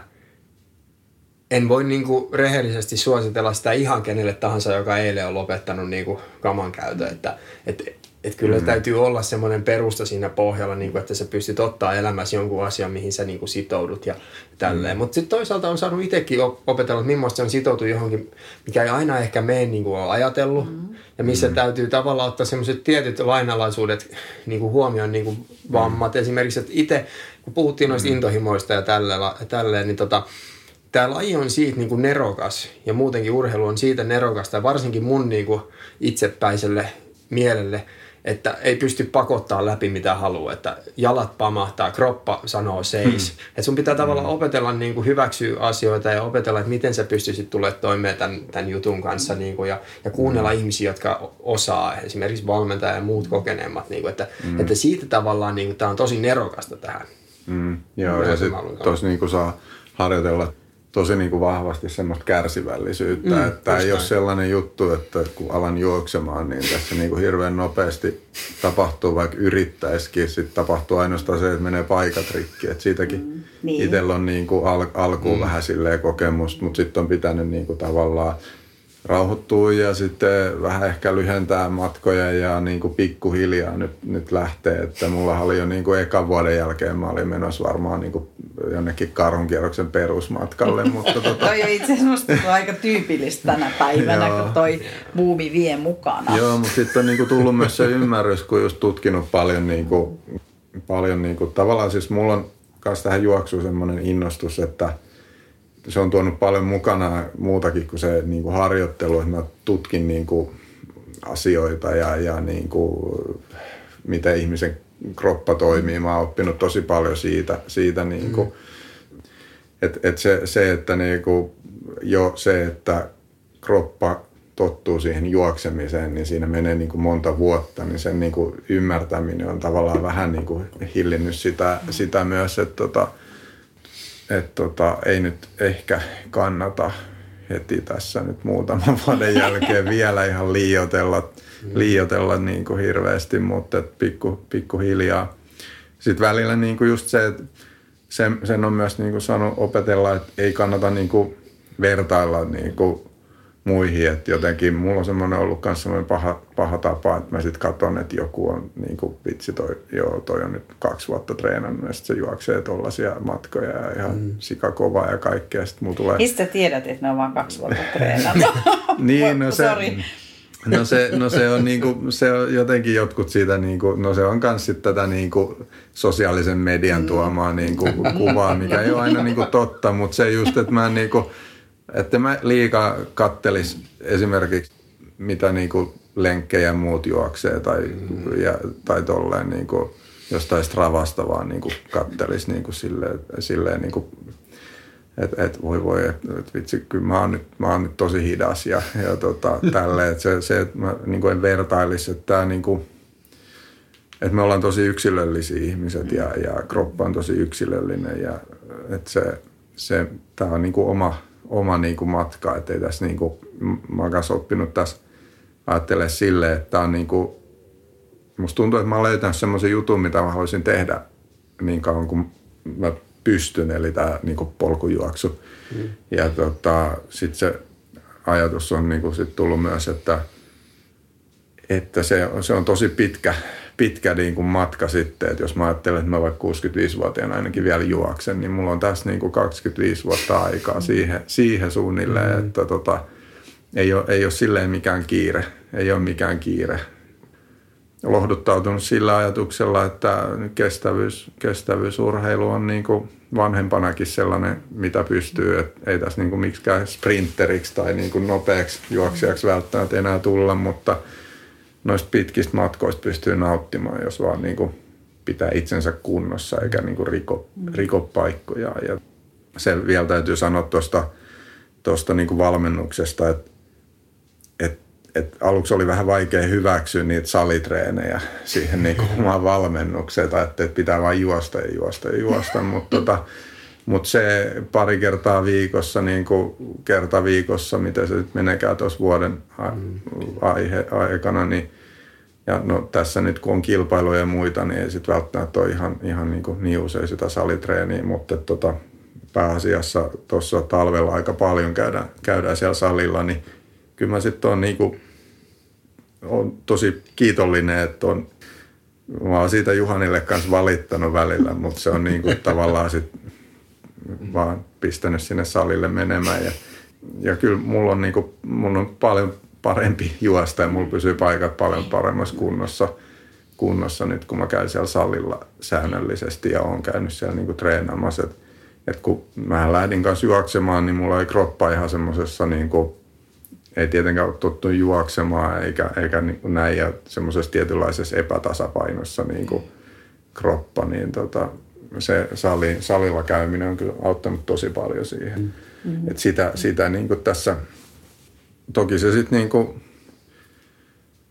en voi niinku rehellisesti suositella sitä ihan kenelle tahansa, joka eilen on lopettanut niinku kaman käytön. Että, et, Että kyllä mm. täytyy olla semmoinen perusta siinä pohjalla, niin kuin, että sä pystyt ottaa elämässä jonkun asian, mihin sä niin kuin sitoudut ja tälleen. Mm. Mutta sitten toisaalta on saanut itsekin opetella, että millaista se on sitoutua johonkin, mikä ei aina ehkä mene niin kuin on ajatellut. Mm. Ja missä mm. täytyy tavallaan ottaa semmoiset tietyt lainalaisuudet niin kuin huomioon, niin kuin vammat. Mm. Esimerkiksi, että itse, kun puhuttiin noista mm. intohimoista ja tälleen, tälleen niin tota, tämä laji on siitä niin kuin nerokas ja muutenkin urheilu on siitä nerokasta ja varsinkin mun niin kuin itsepäiselle mielelle, että ei pysty pakottaa läpi mitä haluaa, että jalat pamahtaa, kroppa sanoo seis. Hmm. Että sun pitää tavallaan hmm. opetella niin kuin hyväksyä asioita ja opetella, että miten sä pystyisit tulemaan toimeen tämän, tämän jutun kanssa niin kuin, ja, ja kuunnella hmm. ihmisiä, jotka osaa, esimerkiksi valmentaja ja muut kokeneemmat. Niin kuin, että, hmm. että siitä tavallaan niin kuin, tämä on tosi nerokasta tähän. Hmm. Joo, ja sitten tuossa niin saa harjoitella tosi niin kuin vahvasti semmoista kärsivällisyyttä, mm, että ei ole sellainen juttu, että kun alan juoksemaan, niin tässä niin kuin hirveän nopeasti tapahtuu, vaikka yrittäisikin, sitten tapahtuu ainoastaan se, että menee paikat rikki, että siitäkin mm, niin. itsellä on niin kuin al- alkuun mm. vähän silleen kokemusta, mutta sitten on pitänyt niin kuin tavallaan rauhoittuu ja sitten vähän ehkä lyhentää matkoja ja niin kuin pikkuhiljaa nyt, nyt lähtee. Että mulla oli jo niin kuin ekan vuoden jälkeen, mä olin menossa varmaan niin kuin jonnekin karhunkierroksen perusmatkalle. mutta tota... toi on itse asiassa aika tyypillistä tänä päivänä, kun toi buumi vie mukana. Joo, mutta sitten on niin kuin tullut myös se ymmärrys, kun just tutkinut paljon, niin kuin, paljon niin kuin, tavallaan siis mulla on myös tähän juoksuun semmoinen innostus, että – se on tuonut paljon mukana muutakin kuin se niin kuin harjoittelu, että mä tutkin niin kuin asioita ja, ja niin kuin, miten ihmisen kroppa toimii. Mä oon oppinut tosi paljon siitä, siitä niin kuin, mm. että et se, se, että niin kuin, jo se, että kroppa tottuu siihen juoksemiseen, niin siinä menee niin kuin monta vuotta, niin sen niin kuin ymmärtäminen on tavallaan vähän niin kuin hillinnyt sitä, sitä myös, että tota, että tota, ei nyt ehkä kannata heti tässä nyt muutaman vuoden jälkeen vielä ihan liiotella, liiotella niin kuin hirveästi, mutta pikku, pikkuhiljaa. Sitten välillä niin kuin just se, että sen, sen on myös niin kuin sanonut opetella, että ei kannata niin kuin vertailla niin kuin muihin. Että jotenkin mulla on semmoinen ollut myös semmoinen paha, paha tapa, että mä sitten katson, että joku on niin kuin vitsi toi, joo, toi on nyt kaksi vuotta treenannut ja sitten se juoksee tollaisia matkoja ja ihan mm. sikakova ja kaikkea. Sitten mulla tulee... Mistä tiedät, että ne on vaan kaksi vuotta treenannut? niin, no se, No se, no se on niinku, se on jotenkin jotkut siitä niinku, no se on kans sit tätä niinku sosiaalisen median mm. tuomaa niinku kuvaa, mikä ei ole aina niinku totta, mutta se just, että mä niinku, että mä liikaa kattelis esimerkiksi mitä niinku lenkkejä muut juoksee tai, mm. ja, tai tolleen niinku jostain Stravasta vaan niinku kattelis niinku silleen, silleen niinku, että et voi voi, että et vitsi, kyllä mä oon nyt, mä oon nyt tosi hidas ja, ja tota, tälleen, että se, se että mä niinku en vertailisi, että tää niinku, että me ollaan tosi yksilöllisiä ihmiset ja, ja kroppa on tosi yksilöllinen ja että se, se tämä on niinku oma, oma niin kuin matka, että ei tässä niin kuin, mä oon kanssa oppinut tässä ajattelee silleen, että on niin kuin, musta tuntuu, että mä oon löytänyt semmoisen jutun, mitä mä haluaisin tehdä niin kauan kuin mä pystyn, eli tämä niin kuin polkujuoksu. Mm. Ja tota, sitten se ajatus on niin kuin sit tullut myös, että, että se, se on tosi pitkä, pitkä niin kuin matka sitten, että jos mä ajattelen, että mä vaikka 65-vuotiaana ainakin vielä juoksen, niin mulla on tässä niin kuin 25 vuotta aikaa siihen, siihen suunnilleen, mm. että tota, ei, ole, ei ole silleen mikään kiire, ei ole mikään kiire. Lohduttautunut sillä ajatuksella, että kestävyys, kestävyysurheilu on niin kuin vanhempanakin sellainen, mitä pystyy, että ei tässä niin kuin miksikään sprinteriksi tai niin kuin nopeaksi juoksijaksi välttämättä enää tulla, mutta – noista pitkistä matkoista pystyy nauttimaan, jos vaan niin kuin pitää itsensä kunnossa eikä niin kuin riko, mm. riko paikkoja. Ja se vielä täytyy sanoa tuosta tosta niin valmennuksesta, että et, et aluksi oli vähän vaikea hyväksyä niitä salitreenejä siihen niin kuin omaan valmennukseen, tai että pitää vain juosta ja juosta ja juosta, mutta tota, mutta se pari kertaa viikossa, niin kuin kerta viikossa, miten se nyt menekään tuossa vuoden aihe, aikana, niin ja no, tässä nyt kun on kilpailuja ja muita, niin ei sitten välttämättä ole ihan, ihan niin, kuin, niin usein sitä salitreeniä, mutta tota, pääasiassa tuossa talvella aika paljon käydään, käydään siellä salilla, niin kyllä mä sitten on niin kuin on tosi kiitollinen, että on, mä oon siitä Juhanille kanssa valittanut välillä, mutta se on niin kuin tavallaan sit vaan pistänyt sinne salille menemään. Ja, ja kyllä mulla on, niin kuin, mulla on paljon parempi juosta ja mulla pysyy paikat paljon paremmassa kunnossa, kunnossa nyt, kun mä käyn siellä salilla säännöllisesti ja on käynyt siellä niin kuin treenaamassa. Et, et kun mä lähdin kanssa juoksemaan, niin mulla ei kroppa ihan semmoisessa niin ei tietenkään ole tottu juoksemaan eikä, eikä niin kuin näin ja semmoisessa tietynlaisessa epätasapainossa niin kuin kroppa, niin tota, se sali, salilla käyminen on kyllä auttanut tosi paljon siihen. Mm-hmm. Et sitä, sitä niin kuin tässä, toki se sitten niin kuin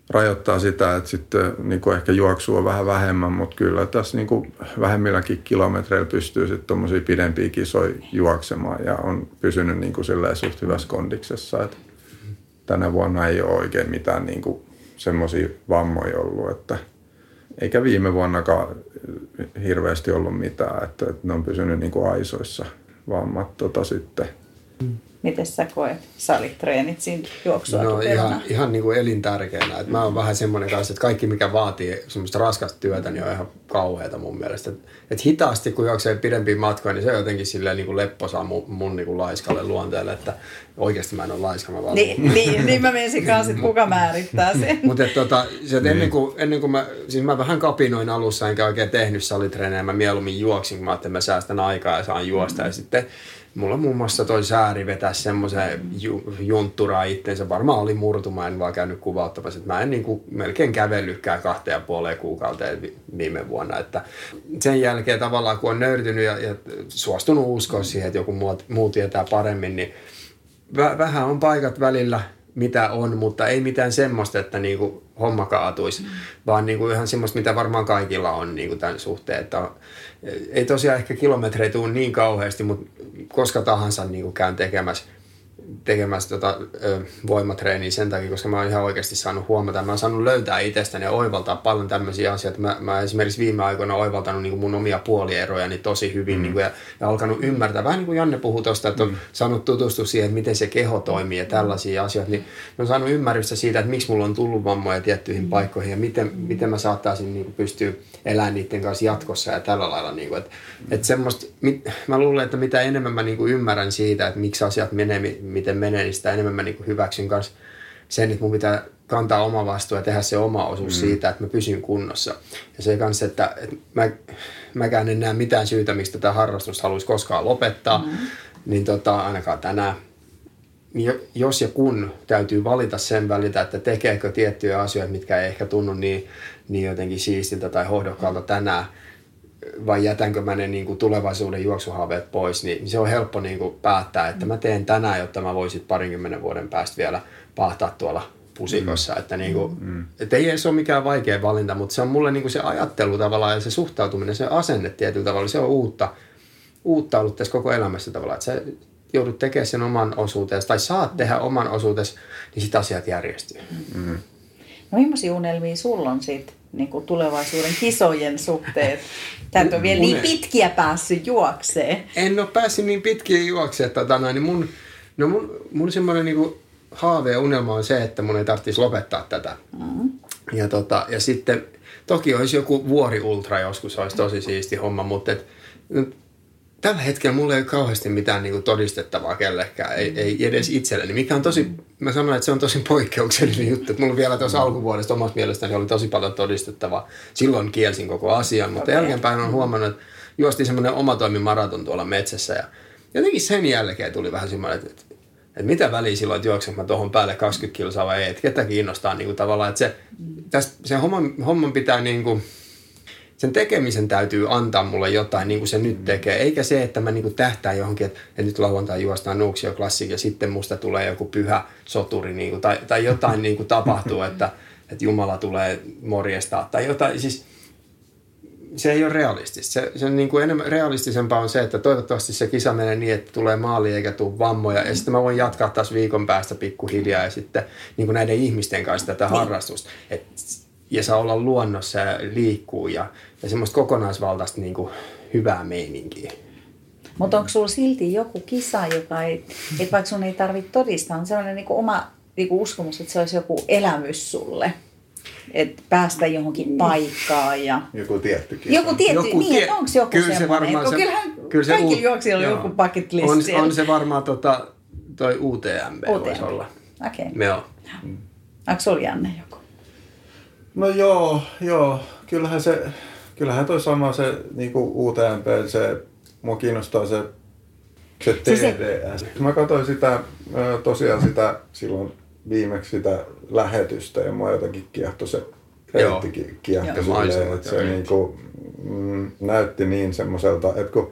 rajoittaa sitä, että sitten niin kuin ehkä juoksua on vähän vähemmän, mutta kyllä tässä niin kuin vähemmilläkin kilometreillä pystyy sitten tuommoisia pidempiä kisoja juoksemaan ja on pysynyt niin kuin suht hyvässä kondiksessa. Että tänä vuonna ei ole oikein mitään niin kuin semmoisia vammoja ollut, että eikä viime vuonnakaan hirveästi ollut mitään, että, että ne on pysynyt niin kuin aisoissa vammat tota sitten. Miten sä koet salitreenit siinä juoksua No ihan, ihan niin kuin elintärkeänä. Että mä oon vähän semmoinen kanssa, että kaikki mikä vaatii semmoista raskasta työtä, niin on ihan kauheata mun mielestä. Että et hitaasti kun juoksee pidempiä matkoja, niin se on jotenkin silleen niin kuin lepposaa mun, mun niin kuin laiskalle luonteelle, että oikeasti mä en ole laiska. Mä vaan... niin, niin, niin mä menisin kanssa, että kuka määrittää sen. Mutta tota, se, että ennen, kuin, ennen kuin mä, siis mä vähän kapinoin alussa, enkä oikein tehnyt salitreenejä, mä mieluummin juoksin, kun mä ajattelin, että mä säästän aikaa ja saan juosta. Mm. Ja sitten mulla muun muassa toi sääri vetää semmoisen ju, juntturaa itteensä. Varmaan oli murtuma, en vaan käynyt kuvauttamassa. Mä en niin kuin melkein kävellykään kahteen ja puoleen kuukauteen viime vuonna. Että sen jälkeen tavallaan kun on nöyrtynyt ja, ja suostunut uskoa siihen, että joku muu, muu tietää paremmin, niin vä, vähän on paikat välillä mitä on, mutta ei mitään semmoista, että niinku homma kaatuisi, mm. vaan niinku ihan semmoista, mitä varmaan kaikilla on niinku tämän suhteen. Että ei tosiaan ehkä kilometreitä tule niin kauheasti, mutta koska tahansa niinku käyn tekemässä tekemässä tota, ö, voimatreeniä sen takia, koska mä oon ihan oikeasti saanut huomata, mä oon saanut löytää itsestäni ja oivaltaa paljon tämmöisiä asioita. Mä, mä esimerkiksi viime aikoina oivaltanut niin mun omia puolierojani tosi hyvin mm. niin kuin, ja, ja, alkanut ymmärtää, vähän niin kuin Janne puhui tuosta, että on mm. saanut tutustua siihen, että miten se keho toimii ja tällaisia asioita, niin mä oon saanut ymmärrystä siitä, että miksi mulla on tullut vammoja tiettyihin mm. paikkoihin ja miten, miten mä saattaisin niin kuin, pystyä elämään niiden kanssa jatkossa ja tällä lailla. Niin kuin, että, että semmoista, mit, mä luulen, että mitä enemmän mä niin kuin ymmärrän siitä, että miksi asiat menee, miten menee, niin sitä enemmän mä niin hyväksyn kanssa sen, että mun pitää kantaa oma vastuu ja tehdä se oma osuus mm. siitä, että mä pysyn kunnossa. Ja se kanssa, että, että mä, mäkään en näe mitään syytä, mistä tätä harrastusta haluaisi koskaan lopettaa, mm. niin tota, ainakaan tänään. Niin jos ja kun täytyy valita sen välitä, että tekeekö tiettyjä asioita, mitkä ei ehkä tunnu niin, niin jotenkin siistiltä tai hohdokkaalta tänään, vai jätänkö mä ne niin kuin tulevaisuuden juoksuhaaveet pois, niin se on helppo niin kuin päättää, että mä teen tänään, jotta mä voisin parinkymmenen vuoden päästä vielä pahtaa tuolla pusikossa. Mm. Että, niin kuin, mm. että ei se ole mikään vaikea valinta, mutta se on mulle niin kuin se ajattelu tavallaan ja se suhtautuminen, se asenne tietyllä tavalla, se on uutta, uutta ollut tässä koko elämässä tavallaan, että sä joudut tekemään sen oman osuutesi tai saat tehdä oman osuutesi, niin sitten asiat järjestyy. Mm. No millaisia unelmia sulla on siitä niin kuin tulevaisuuden kisojen suhteet? Tää on vielä niin pitkiä päässyt juokseen. En ole päässyt niin pitkiä juokseen. Tota, niin mun, no mun, mun semmoinen niin haave ja unelma on se, että mun ei tarvitsisi lopettaa tätä. Mm. Ja, tota, ja sitten toki olisi joku vuori ultra joskus, olisi tosi siisti homma, mutta et, tällä hetkellä mulla ei ole kauheasti mitään niin kuin todistettavaa kellekään, ei, ei edes itselleni, mikä on tosi, mä sanoin, että se on tosi poikkeuksellinen juttu, että mulla vielä tuossa mm. alkuvuodesta omasta mielestäni oli tosi paljon todistettavaa. Silloin kielsin koko asian, mutta okay. jälkeenpäin on huomannut, että juosti semmoinen omatoimimaraton tuolla metsässä ja jotenkin sen jälkeen tuli vähän semmoinen, että, että, että mitä väliä silloin, että juoksenko mä tuohon päälle 20 kilsaa vai ei, että ketä kiinnostaa niin kuin tavallaan, että se, tästä, se homman, homman pitää niin kuin, sen tekemisen täytyy antaa mulle jotain, niin kuin se nyt tekee. Eikä se, että mä niin kuin tähtään johonkin, että, että nyt lauantai juostaan Nuuksio Classic ja sitten musta tulee joku pyhä soturi niin kuin, tai, tai jotain niin kuin tapahtuu, että, että Jumala tulee morjestaa tai jotain. Siis, se ei ole realistista. Se, se on niin kuin enemmän realistisempaa on se, että toivottavasti se kisa menee niin, että tulee maali eikä tule vammoja. Ja sitten mä voin jatkaa taas viikon päästä pikkuhiljaa ja sitten niin kuin näiden ihmisten kanssa tätä niin. harrastusta. Et ja saa olla luonnossa ja liikkuu ja, ja semmoista kokonaisvaltaista niin kuin, hyvää meininkiä. Mutta onko sulla silti joku kisa, joka ei, että vaikka sun ei tarvitse todistaa, on sellainen niin oma niinku uskomus, että se olisi joku elämys sulle. Että päästä johonkin paikkaan ja... Joku tietty kisa. Joku tietty, Joku niin, tie- että onko joku kyllä se varmaan se- kyllähän kyllä se kaikilla uut- juoksijoilla on joku bucket list on, siellä. on se varmaan tota, toi UTMB, voisi UTMB. olla. Okei. Okay. Joo. Onko sulla Janne joku? No joo, joo. Kyllähän se, kyllähän toi sama se niinku UTMP, se, mua kiinnostaa se, se Siis se- TDS. Mä katsoin sitä, tosiaan sitä silloin viimeksi sitä lähetystä ja mua jotenkin kiehtoi se reittikin kiehtoi Joo. silleen, että se niinku, mm, näytti niin semmoiselta, että kun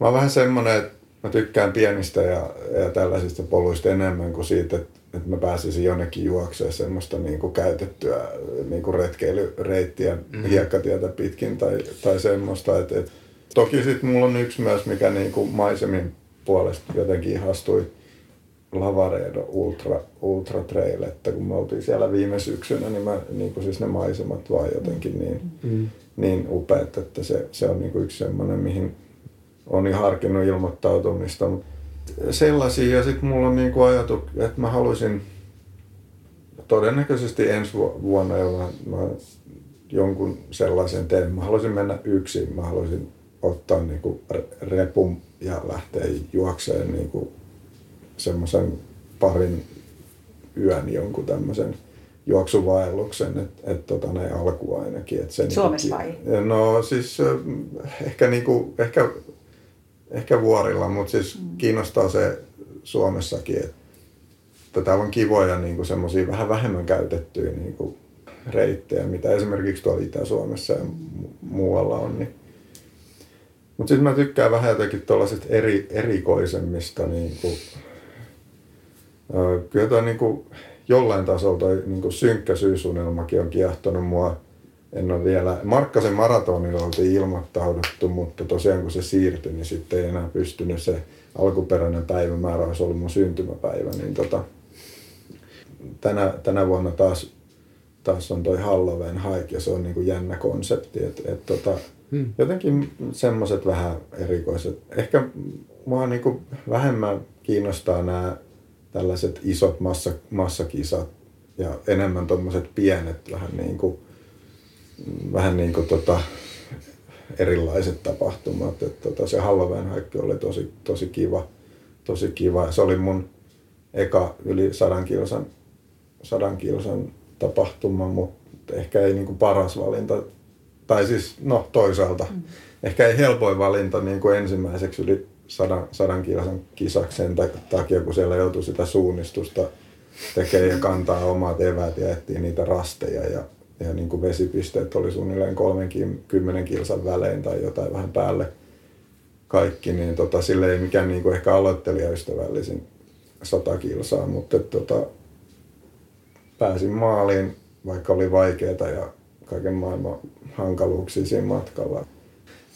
mä oon vähän semmonen, että mä tykkään pienistä ja, ja tällaisista poluista enemmän kuin siitä, että, että mä pääsisin jonnekin juokseen semmoista niin kuin käytettyä niin kuin retkeilyreittiä mm. hiekkatietä pitkin tai, tai semmoista. Että, että toki sitten mulla on yksi myös, mikä niin kuin maisemin puolesta jotenkin ihastui. Lavaredo Ultra, Ultra Trail, että kun me oltiin siellä viime syksynä, niin, mä, niin kuin siis ne maisemat vaan jotenkin niin, mm. niin upeat, että se, se on niin kuin yksi semmoinen, mihin on jo harkinnut ilmoittautumista. Mut sellaisia ja sitten mulla on niin kuin ajatu, että mä haluaisin todennäköisesti ensi vu- vuonna jo mä, jonkun sellaisen teen. Mä haluaisin mennä yksin, mä haluaisin ottaa niin kuin repun ja lähteä juokseen niin kuin semmoisen parin yön jonkun tämmöisen juoksuvaelluksen, että et, tota, näin alku ainakin. Et se Suomessa niinku, vai? No siis ehkä, niinku, ehkä, ehkä vuorilla, mutta siis mm. kiinnostaa se Suomessakin, että täällä on kivoja niinku semmoisia vähän vähemmän käytettyjä niinku reittejä, mitä esimerkiksi tuolla Itä-Suomessa ja mu- muualla on. Niin. Mutta sitten mä tykkään vähän jotenkin tuollaisista eri, erikoisemmista niinku, Ö, Kyllä toi niinku jollain tasolla toi niinku synkkä syysunelmakin on kiehtonut mua. En ole vielä, Markkasen maratonilla oltiin ilmoittauduttu, mutta tosiaan kun se siirtyi, niin sitten ei enää pystynyt se alkuperäinen päivämäärä, olisi ollut mun syntymäpäivä, niin tota, tänä, tänä vuonna taas, taas on toi Halloween Hike ja se on niinku jännä konsepti, että et tota, hmm. jotenkin semmoiset vähän erikoiset. Ehkä mua niinku vähemmän kiinnostaa nämä tällaiset isot massa, massakisat ja enemmän tuommoiset pienet vähän niin kuin, vähän niin kuin tota, erilaiset tapahtumat. Et tota, se Halloween haikki oli tosi, tosi kiva, tosi kiva. Se oli mun eka yli sadan kilsan, sadan kilsan tapahtuma, mutta ehkä ei niin kuin paras valinta. Tai siis, no toisaalta, mm. ehkä ei helpoin valinta niin kuin ensimmäiseksi yli sadan, sadan kilsan kisaksi sen takia, kun siellä joutui sitä suunnistusta tekemään ja kantaa omat eväät ja etsii niitä rasteja ja, ja niin kuin vesipisteet oli suunnilleen 30 kilsan välein tai jotain vähän päälle kaikki, niin tota, sille ei mikään niin kuin ehkä aloittelijaystävällisin 100 kilsaa, mutta tota, pääsin maaliin, vaikka oli vaikeaa ja kaiken maailman hankaluuksia siinä matkalla.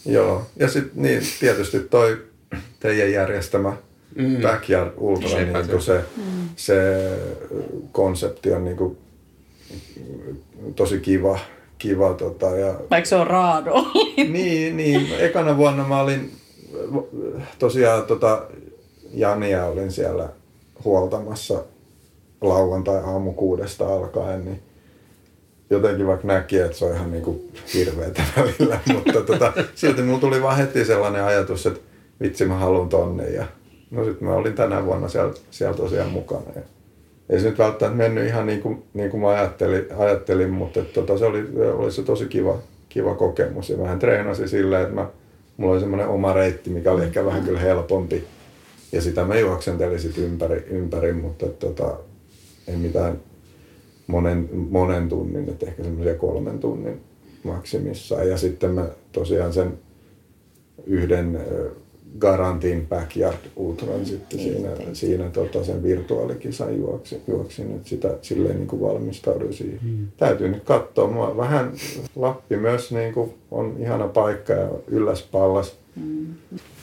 Joo, ja sitten niin, tietysti toi teidän järjestämä mm. Backyard Ultra, niin se. se, mm. se konsepti on niin kuin, tosi kiva. kiva tota, ja, Vaikka se on raado. niin, niin, ekana vuonna mä olin tosiaan tota, Jania olin siellä huoltamassa lauantai aamu kuudesta alkaen, niin jotenkin vaikka näki, että se on ihan niinku hirveetä välillä, mutta tota, silti mulla tuli vaan heti sellainen ajatus, että vitsi mä haluan tonne ja no sitten mä olin tänä vuonna siellä, siellä tosiaan mukana. Ja ei se nyt välttämättä mennyt ihan niin kuin, niin kuin mä ajattelin, ajattelin mutta että tota, se oli, oli se tosi kiva, kiva kokemus ja vähän treenasin silleen, että mä, mulla oli semmoinen oma reitti, mikä oli ehkä vähän kyllä helpompi ja sitä mä juoksentelin sit ympäri, ympäri mutta että, tota, ei mitään monen, monen tunnin, että ehkä semmoisia kolmen tunnin maksimissaan. Ja sitten mä tosiaan sen yhden Garantin Backyard Ultran sitten siinä, siinä tota, sen virtuaalikisan juoksin, juoksin että sitä silleen niin kuin valmistauduin siihen. Mm. Täytyy nyt katsoa. Mua vähän Lappi myös niin kuin on ihana paikka ja ylläs pallas.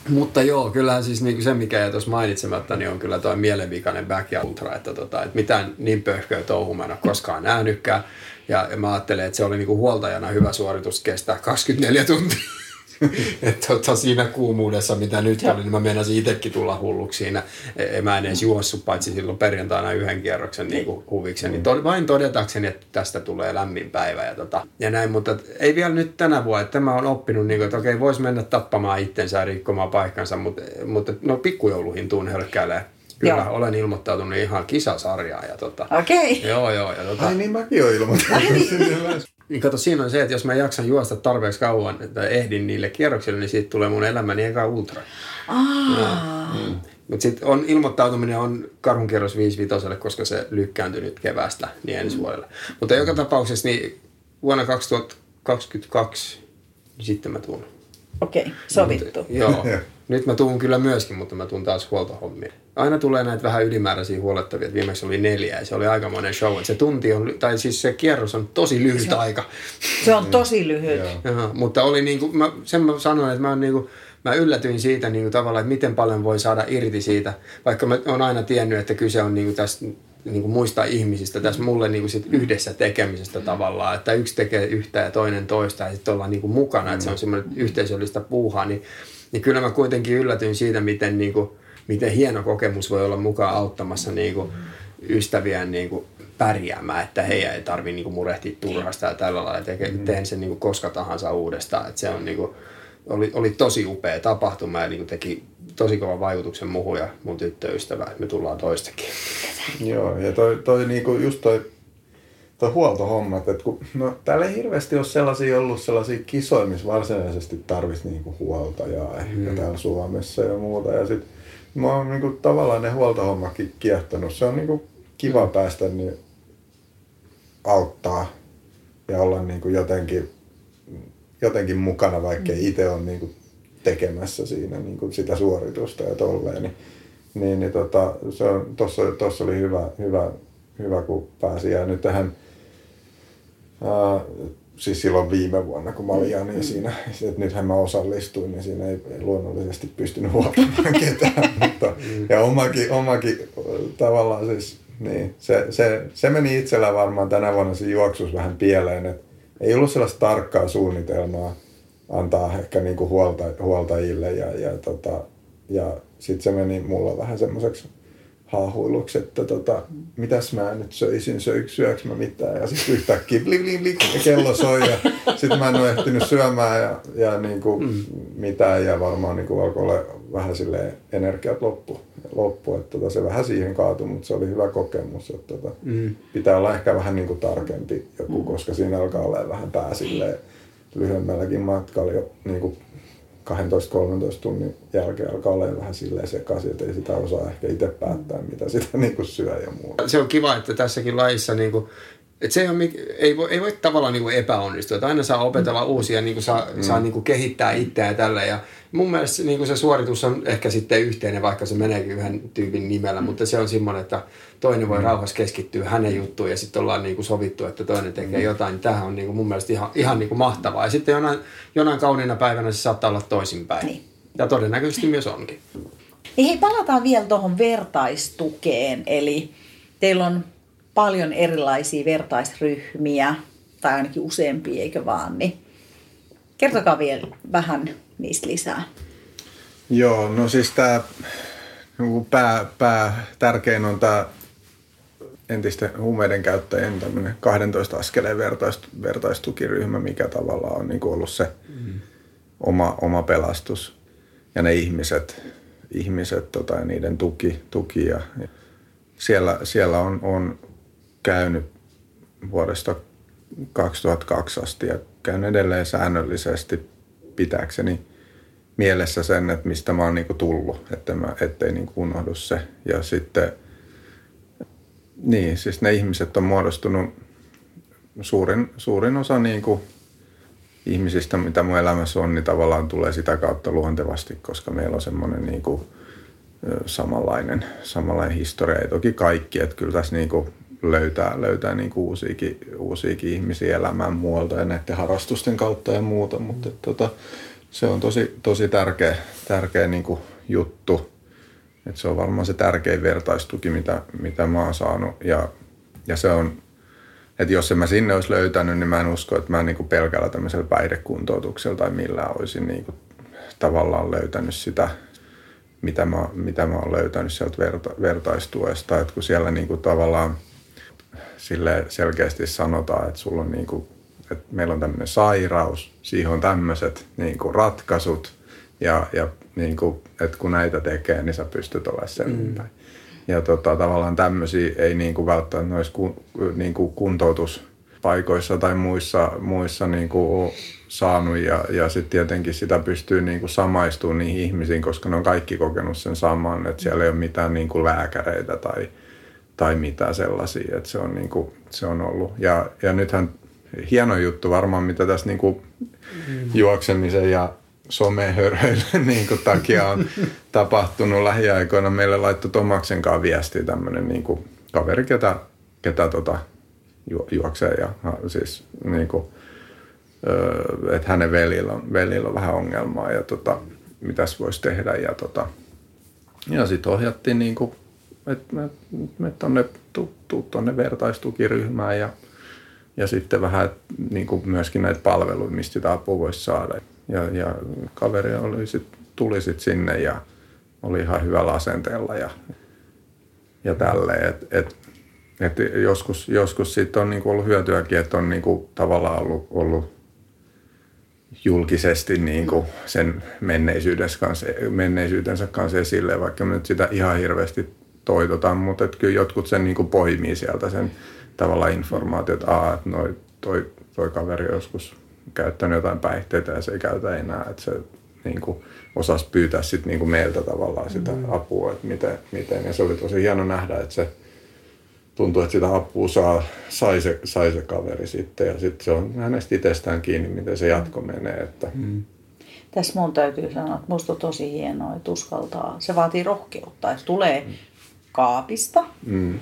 Mutta joo, kyllähän siis niin se, mikä jäi tuossa mainitsematta, niin on kyllä tuo mielenvikainen Backyard Ultra, että, tota, että mitään niin pöhköä touhua mä en ole koskaan nähnytkään. Ja, ja mä ajattelen, että se oli niinku huoltajana hyvä suoritus kestää 24 tuntia. että tota, siinä kuumuudessa, mitä nyt oli, niin mä meinasin itsekin tulla hulluksi siinä. E, Mä en edes juossut, paitsi silloin perjantaina yhden kierroksen niin kuin huviksi. Niin to, vain todetakseni, että tästä tulee lämmin päivä ja, tota, ja näin. Mutta et ei vielä nyt tänä vuonna. Että mä oon oppinut, niin kuin, että okei, voisi mennä tappamaan itsensä ja rikkomaan paikkansa, mutta, mutta no pikkujouluihin tuun hölkkäilee. Kyllä, Joo. olen ilmoittautunut ihan kisasarjaan. Ja tota, Okei. Joo, joo. Ja tota, Ai niin, mäkin oon ilmoittanut. niin kato, siinä on se, että jos mä jaksan juosta tarpeeksi kauan, että ehdin niille kierroksille, niin siitä tulee mun elämäni eka ultra. Aa. Mutta sitten on, ilmoittautuminen on karhunkierros 55, koska se lykkääntyy nyt keväästä niin ensi vuodelle. Mutta joka tapauksessa niin vuonna 2022 niin sitten mä tuun. Okei, sovittu. Joo. Nyt mä tuun kyllä myöskin, mutta mä tuun taas huoltohommiin. Aina tulee näitä vähän ylimääräisiä huolettavia, että viimeksi oli neljä ja se oli aikamoinen show. Että se tunti on, tai siis se kierros on tosi lyhyt aika. Se on tosi lyhyt. Joo. Mutta oli niinku, mä, sen mä sanoin, että mä, oon niinku, mä yllätyin siitä niinku tavallaan, että miten paljon voi saada irti siitä, vaikka mä oon aina tiennyt, että kyse on niinku tästä niinku muista ihmisistä, tässä mulle niinku sit yhdessä tekemisestä tavallaan, että yksi tekee yhtä ja toinen toista ja sitten ollaan niinku mukana, että se on semmoinen yhteisöllistä puuhaa, niin, niin kyllä mä kuitenkin yllätyin siitä, miten, niinku, miten hieno kokemus voi olla mukaan auttamassa niinku ystäviään niinku pärjäämään, että heidän ei tarvi niinku murehtia turhasta ja tällä lailla, teke, teen sen niinku koska tahansa uudestaan, että se on niinku, oli, oli tosi upea tapahtuma ja niinku teki tosi kova vaikutuksen muuhun ja mun tyttöystävä, että me tullaan toistakin. Joo, ja toi, toi niinku just toi, toi huoltohommat, että kun, no täällä ei hirveästi ole sellaisia ollut sellaisia kisoja, missä varsinaisesti tarvitsisi niinku huoltajaa ehkä mm. täällä Suomessa ja muuta. Ja mä oon niinku tavallaan ne huoltohommakin kiehtonut. Se on niinku kiva mm. päästä niin auttaa ja olla niinku jotenkin, jotenkin mukana, vaikka ei itse ole niinku tekemässä siinä niinku sitä suoritusta ja tolleen. Niin, niin, niin tota, se on, tossa, tossa oli hyvä, hyvä, hyvä, kun pääsi. Ja nyt tähän, ää, siis silloin viime vuonna, kun mä olin Jani siinä, että nythän mä osallistuin, niin siinä ei, ei luonnollisesti pystynyt huoltamaan ketään. mutta, ja omakin, omakin tavallaan siis, niin, se, se, se, meni itsellä varmaan tänä vuonna siinä juoksussa vähän pieleen, että ei ollut sellaista tarkkaa suunnitelmaa antaa ehkä niinku huolta, huoltajille ja, ja, tota, ja sitten se meni mulla vähän semmoiseksi haahuiluksi, että tota, mitäs mä nyt söisin, söiks, syöks mä mitään. Ja sitten yhtäkkiä bli, bli, bli, kello soi ja sitten mä en ole ehtinyt syömään ja, ja niinku mm. mitään ja varmaan niinku alkoi olla vähän silleen energiat loppu, loppu että tota, se vähän siihen kaatui, mutta se oli hyvä kokemus, että tota, mm. pitää olla ehkä vähän niinku tarkempi joku, koska siinä alkaa olla vähän pää silleen lyhyemmälläkin matkalla jo niinku 12-13 tunnin jälkeen alkaa olla vähän silleen sekaisin, että ei sitä osaa ehkä itse päättää, mitä sitä niin kuin syö ja muuta. Se on kiva, että tässäkin lajissa niin kuin, että se ei, ole, ei, voi, ei voi tavallaan niin kuin epäonnistua. Että aina saa opetella uusia, niin kuin saa, mm. saa niin kuin kehittää itseään ja tällä. Ja mun mielestä niin kuin se suoritus on ehkä sitten yhteinen, vaikka se meneekin yhden tyypin nimellä, mm. mutta se on semmoinen, että toinen voi mm. rauhassa keskittyä hänen juttuun ja sitten ollaan niin kuin sovittu, että toinen tekee mm. jotain. Niin tämähän on niin kuin mun mielestä ihan, ihan niin kuin mahtavaa. Ja sitten jonain, jonain kauniina päivänä se saattaa olla toisinpäin. Niin. Ja todennäköisesti myös onkin. Niin hei, palataan vielä tuohon vertaistukeen. Eli teillä on paljon erilaisia vertaisryhmiä, tai ainakin useampia, eikö vaan? Niin kertokaa vielä vähän niistä lisää. Joo, no siis tämä pää, pää, tärkein on tämä entisten huumeiden käyttäjien tämmöinen 12 askeleen vertaist, vertaistukiryhmä, mikä tavallaan on niin ollut se mm. oma, oma pelastus. Ja ne ihmiset, ihmiset tota, ja niiden tuki, tuki ja siellä, siellä on, on käynyt vuodesta 2002 asti ja käyn edelleen säännöllisesti pitääkseni mielessä sen, että mistä mä oon niinku tullut, että mä, ettei niinku unohdu se. Ja sitten, niin, siis ne ihmiset on muodostunut, suurin, suurin osa niinku ihmisistä, mitä mun elämässä on, niin tavallaan tulee sitä kautta luontevasti, koska meillä on semmoinen niinku, samanlainen, samanlainen historia. Ei toki kaikki, että kyllä tässä niinku löytää, löytää niinku uusiakin, uusiakin ihmisiä elämään muualta ja näiden harrastusten kautta ja muuta, mutta tota, se on tosi, tosi tärkeä, tärkeä niinku juttu. Et se on varmaan se tärkein vertaistuki, mitä, mitä mä oon saanut ja, ja se on että jos en mä sinne olisi löytänyt, niin mä en usko, että mä niin kuin pelkällä tämmöisellä päihdekuntoutuksella tai millään olisin niin kuin tavallaan löytänyt sitä, mitä mä, mitä mä oon löytänyt sieltä verta, vertaistuesta. Että kun siellä niin kuin tavallaan sille selkeästi sanotaan, että sulla on niin kuin, että meillä on tämmöinen sairaus, siihen on tämmöiset niin kuin ratkaisut ja, ja niin kuin, että kun näitä tekee, niin sä pystyt olemaan selvinpäin. Mm. Ja tota, tavallaan tämmöisiä ei niin kuin välttämättä noissa ku, niin kuin kuntoutuspaikoissa tai muissa, muissa niin kuin ole saanut. Ja, ja sitten tietenkin sitä pystyy niin kuin samaistumaan niihin ihmisiin, koska ne on kaikki kokenut sen saman, että siellä ei ole mitään niin kuin lääkäreitä tai, tai mitään sellaisia. Että se on, niin kuin, se on ollut. Ja, ja nythän hieno juttu varmaan, mitä tässä niin kuin juoksemisen ja somehöröilyn niin kuin takia on tapahtunut lähiaikoina. Meille laittoi Tomaksen kanssa viestiä tämmöinen niin kuin kaveri, ketä, ketä tota, ju, juoksee ja siis niin kuin, että hänen velillä on, velillä on vähän ongelmaa ja tota, mitäs voisi tehdä ja, tota, ja sitten ohjattiin niin kuin, että me, me tonne, tuu, tuu vertaistukiryhmään ja, ja sitten vähän niin kuin myöskin näitä palveluita, mistä sitä apua voisi saada. Ja, ja kaveri oli sit, tuli sitten sinne ja oli ihan hyvällä asenteella ja, ja tälleen. Et, et, et joskus, joskus siitä on niinku ollut hyötyäkin, että on niinku tavallaan ollut, ollut julkisesti niinku sen menneisyydensä kanssa, menneisyytensä kanssa esille, vaikka me nyt sitä ihan hirveästi toitotan, mutta et kyllä jotkut sen niinku poimii sieltä sen tavallaan informaatiot, että noi, toi, toi kaveri joskus käyttänyt jotain päihteitä ja se ei käytä enää, että se niin kuin, osasi pyytää sit, niin kuin meiltä tavallaan sitä mm. apua, että miten, miten. Ja se oli tosi hieno nähdä, että se tuntui, että sitä apua saa, sai, se, sai se kaveri sitten ja sitten se on hänestä itsestään kiinni, miten se jatko menee. Että. Mm. Tässä mun täytyy sanoa, että musta on tosi hienoa, että uskaltaa. Se vaatii rohkeutta, että tulee mm kaapista. Mm.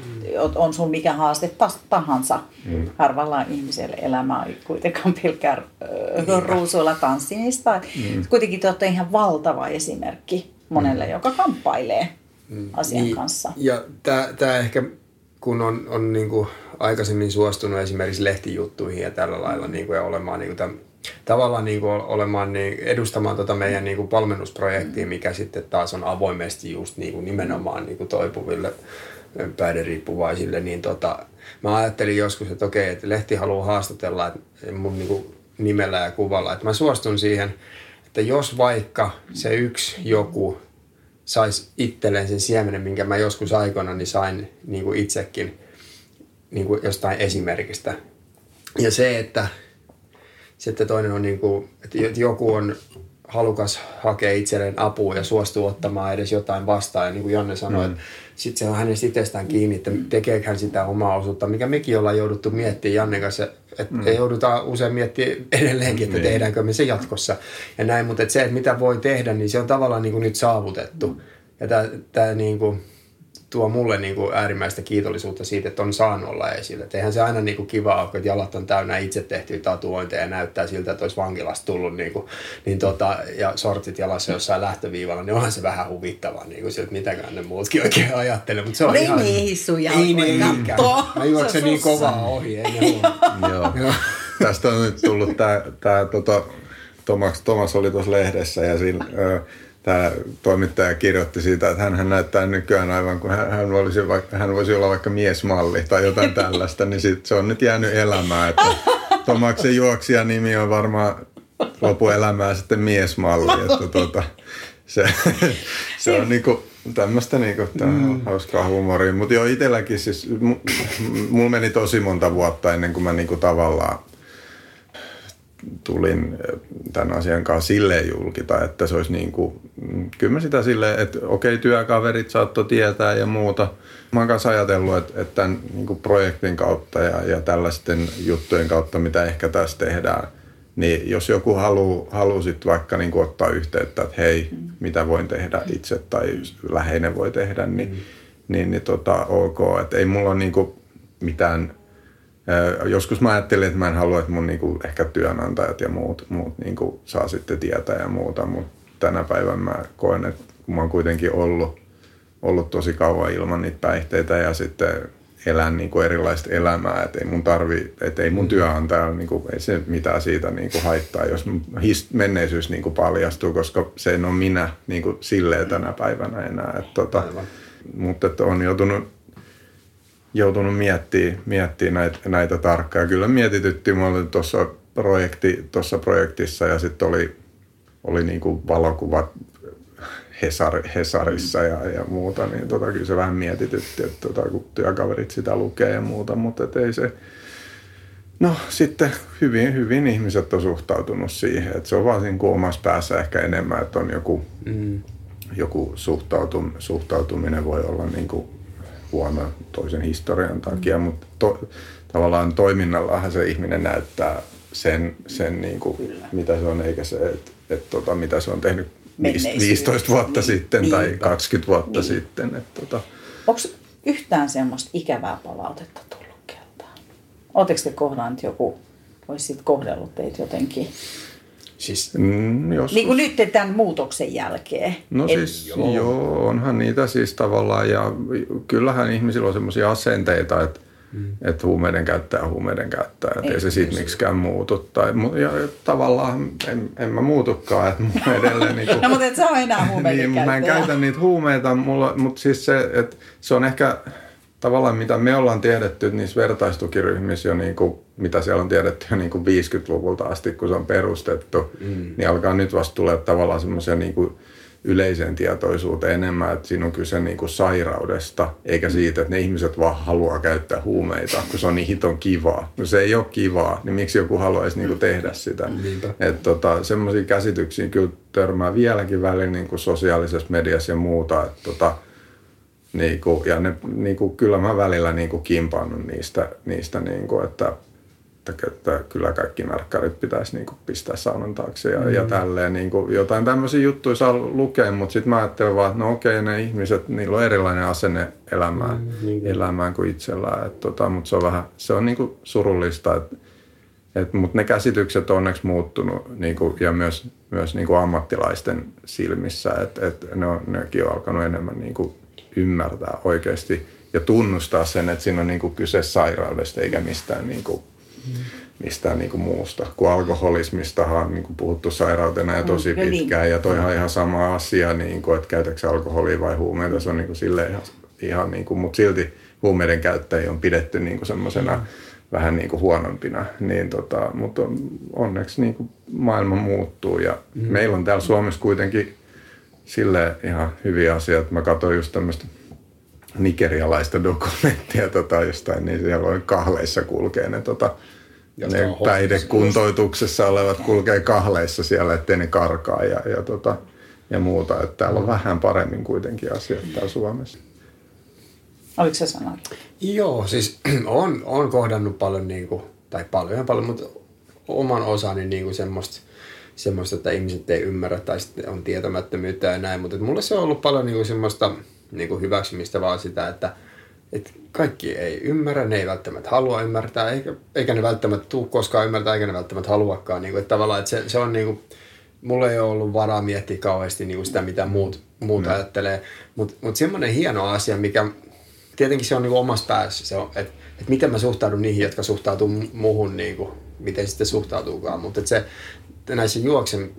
On sun mikä haaste tahansa. Mm. Harvalla ihmisellä elämä ei kuitenkaan pelkkää äh, ruusuilla tanssimista. Mm. Kuitenkin te olette ihan valtava esimerkki monelle, mm. joka kamppailee mm. asian niin, kanssa. Ja tämä ehkä, kun on, on niinku aikaisemmin suostunut esimerkiksi lehtijuttuihin ja tällä lailla niinku, ja olemaan niinku tämän tavallaan niin kuin olemaan niin, edustamaan tota meidän niin kuin valmennusprojektia, mikä sitten taas on avoimesti just niin kuin nimenomaan niin kuin toipuville päihderiippuvaisille, niin tota, mä ajattelin joskus, että okei, että lehti haluaa haastatella että mun niin kuin nimellä ja kuvalla, että mä suostun siihen, että jos vaikka se yksi joku saisi itselleen sen siemenen, minkä mä joskus aikoina niin sain niin kuin itsekin niin kuin jostain esimerkistä. Ja se, että sitten toinen on, niin kuin, että joku on halukas hakea itselleen apua ja suostuu ottamaan edes jotain vastaan. Ja niin kuin Janne sanoi, mm. että sitten se on hänestä itsestään kiinni, että tekeekö hän sitä omaa osuutta, mikä mekin ollaan jouduttu miettimään Janne kanssa, että mm. joudutaan usein miettimään edelleenkin, että niin. tehdäänkö me se jatkossa. Ja näin, mutta että se, että mitä voi tehdä, niin se on tavallaan niin kuin nyt saavutettu. Ja tämä, tämä niin kuin, tuo mulle niin kuin äärimmäistä kiitollisuutta siitä, että on saanut olla esillä. Et eihän se aina niin kuin kiva ole, että jalat on täynnä itse tehtyä tatuointeja ja näyttää siltä, että olisi vankilasta tullut niin kuin, niin tota, ja sortit jalassa jossain lähtöviivalla, niin onhan se vähän huvittavaa, niin kuin siltä, mitäkään ne muutkin oikein ajattelee. Mutta se on ei ihan... niin sun ei niin, Mä juoksen niin kovaa ohi, ei ne Joo. Joo. Tästä on nyt tullut tämä, tämä tota, Tomas, Tomas oli tuossa lehdessä ja siinä, tämä toimittaja kirjoitti siitä, että hän näyttää nykyään aivan kuin hän, hän, voisi, vaikka, hän voisi olla vaikka miesmalli tai jotain tällaista, niin sit se on nyt jäänyt elämään. Että Tomaksen juoksija nimi on varmaan lopuelämää sitten miesmalli. Että tuota, se, se on niinku tämmöistä niinku, mm. hauskaa huumoria. Mutta jo itselläkin siis, mulla meni tosi monta vuotta ennen kuin mä niinku tavallaan tulin eh, tämän asian kanssa silleen julkita, että se olisi niin kuin, mm, kyllä mä sitä silleen, että okei, työkaverit saatto tietää ja muuta. Mä oon kanssa ajatellut, että, että tämän niin kuin projektin kautta ja, ja tällaisten juttujen kautta, mitä ehkä tässä tehdään, niin jos joku haluaa haluu sit vaikka niin kuin ottaa yhteyttä, että hei, mitä voin tehdä itse tai läheinen voi tehdä, niin, mm. niin, niin tota, ok. Että ei mulla ole niin kuin mitään Joskus mä ajattelin, että mä en halua, että mun niinku ehkä työnantajat ja muut, muut niinku saa sitten tietää ja muuta, mutta tänä päivänä mä koen, että kun mä oon kuitenkin ollut, ollut tosi kauan ilman niitä päihteitä ja sitten elän niin kuin erilaista elämää, että ei mun tarvi, että ei mun työnantaja, niin kuin, ei se mitään siitä niin kuin haittaa, jos menneisyys niin kuin paljastuu, koska se en ole minä niin kuin silleen tänä päivänä enää. Että, tota, mutta että on joutunut, joutunut miettimään, miettimään näitä, näitä tarkkaan. Kyllä mietitytti, mulla oli tuossa projekti, tuossa projektissa ja sitten oli, oli niin kuin valokuvat Hesar, Hesarissa ja, ja muuta, niin tota, kyllä se vähän mietitytti, että tota, kun työkaverit sitä lukee ja muuta, mutta et ei se... No sitten hyvin, hyvin ihmiset on suhtautunut siihen, että se on vaan siinä omassa päässä ehkä enemmän, että on joku, mm. joku suhtautum, suhtautuminen voi olla niin kuin huono toisen historian takia, mm. mutta to, tavallaan toiminnallahan se ihminen näyttää sen, sen niin kuin, mitä se on, eikä se, että et, tota, mitä se on tehnyt 15 vuotta niin, sitten niin, tai 20 vuotta niin. sitten. Että tota. Onko yhtään semmoista ikävää palautetta tullut keltaan? Oletteko te kohdannut joku, olisi kohdellut teitä jotenkin? Siis, mm, Niin kuin nyt tämän muutoksen jälkeen. No Et, siis joo. joo, onhan niitä siis tavallaan ja kyllähän ihmisillä on semmoisia asenteita, että Mm. Että huumeiden käyttäjä huumeiden käyttäjä, ei, ei se siitä miksikään muutu. Tai, ja, ja tavallaan en, en mä muutukaan, että mulla edelleen... niin kuin, no mutta et sä ole enää huumeiden niin, käyttäjä. Mä en käytä niitä huumeita, mulla, mutta siis se, että se on ehkä tavallaan mitä me ollaan tiedetty niissä vertaistukiryhmissä jo niin kuin, mitä siellä on tiedetty jo niin kuin 50-luvulta asti, kun se on perustettu, mm. niin alkaa nyt vasta tulee tavallaan semmoisia niin kuin, yleiseen tietoisuuteen enemmän, että siinä on kyse niin kuin sairaudesta, eikä siitä, että ne ihmiset vaan haluaa käyttää huumeita, kun se on niin hiton kivaa. No se ei ole kivaa, niin miksi joku haluaisi niin kuin tehdä sitä? Että tota, semmoisia käsityksiä kyllä törmää vieläkin välillä niin kuin sosiaalisessa mediassa ja muuta, että tota, niin kuin, ja ne, niin kuin, kyllä mä välillä niin kuin kimpannut niistä, niistä niin kuin, että että, että kyllä kaikki narkkarit pitäisi niin kuin pistää saunan taakse ja, mm. ja tälleen. Niin kuin jotain tämmöisiä juttuja saa lukea, mutta sitten mä ajattelen vaan, että no okei, ne ihmiset, niillä on erilainen asenne elämään, mm, niin. elämään kuin itsellään. Et, tota, mutta se on vähän, se on niin kuin surullista, että et, mutta ne käsitykset on onneksi muuttunut niin kuin, ja myös, myös niin kuin ammattilaisten silmissä, että et ne on, nekin on alkanut enemmän niin kuin ymmärtää oikeasti ja tunnustaa sen, että siinä on niin kuin kyse sairaudesta eikä mistään niin kuin mistään niin kuin muusta. Kun alkoholismistahan on niin kuin puhuttu sairautena ja tosi mm, pitkään. Ja toihan ihan sama asia, niin kuin, että käytätkö alkoholia vai huumeita. Se on niin kuin silleen ihan, ihan niin kuin, mutta silti huumeiden käyttäjiä on pidetty niin kuin semmoisena mm. vähän niin kuin huonompina. Niin tota, mutta onneksi niin kuin maailma muuttuu ja mm. meillä on täällä Suomessa kuitenkin sille ihan hyviä asioita. Mä katsoin just tämmöistä nigerialaista dokumenttia tota, jostain, niin siellä on kahleissa kulkee ne tota, ne päihdekuntoituksessa olevat kulkee kahleissa siellä, ettei ne karkaa ja, ja, tota, ja muuta. Että täällä on vähän paremmin kuitenkin asiat täällä Suomessa. Oliko se sana? Joo, siis on, on kohdannut paljon, niin kuin, tai paljon ja paljon, mutta oman osani niin kuin semmoista, semmoista, että ihmiset ei ymmärrä tai sitten on tietämättömyyttä ja näin, mutta mulle se on ollut paljon niin kuin semmoista niin kuin hyväksymistä, vaan sitä, että, että kaikki ei ymmärrä, ne ei välttämättä halua ymmärtää, eikä, eikä ne välttämättä tule koskaan ymmärtää, eikä ne välttämättä haluakaan. Niin kuin, että tavallaan, että se, se on niin kuin, mulla ei ole ollut varaa miettiä kauheasti niin kuin sitä, mitä muut, muut mm. ajattelee. Mutta mut semmoinen hieno asia, mikä tietenkin se on niin kuin omassa päässä, se on, että, että miten mä suhtaudun niihin, jotka suhtautuu muuhun, niin kuin, miten sitten suhtautuukaan. Mutta se näissä juoksen,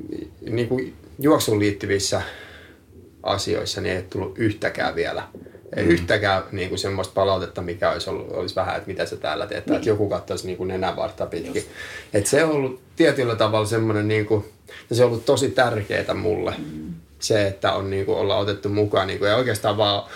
niin kuin juoksuun liittyvissä asioissa, niin ei tullut yhtäkään vielä ei mm. yhtäkään niin kuin semmoista palautetta, mikä olisi, ollut, olisi vähän, että mitä sä täällä teet, niin. että joku katsoisi niin kuin nenävartta pitkin. Että se on ollut tietyllä tavalla semmoinen, niin kuin, ja se on ollut tosi tärkeää mulle, mm. se, että on niin kuin, olla otettu mukaan. Niin kuin, ja oikeastaan vaan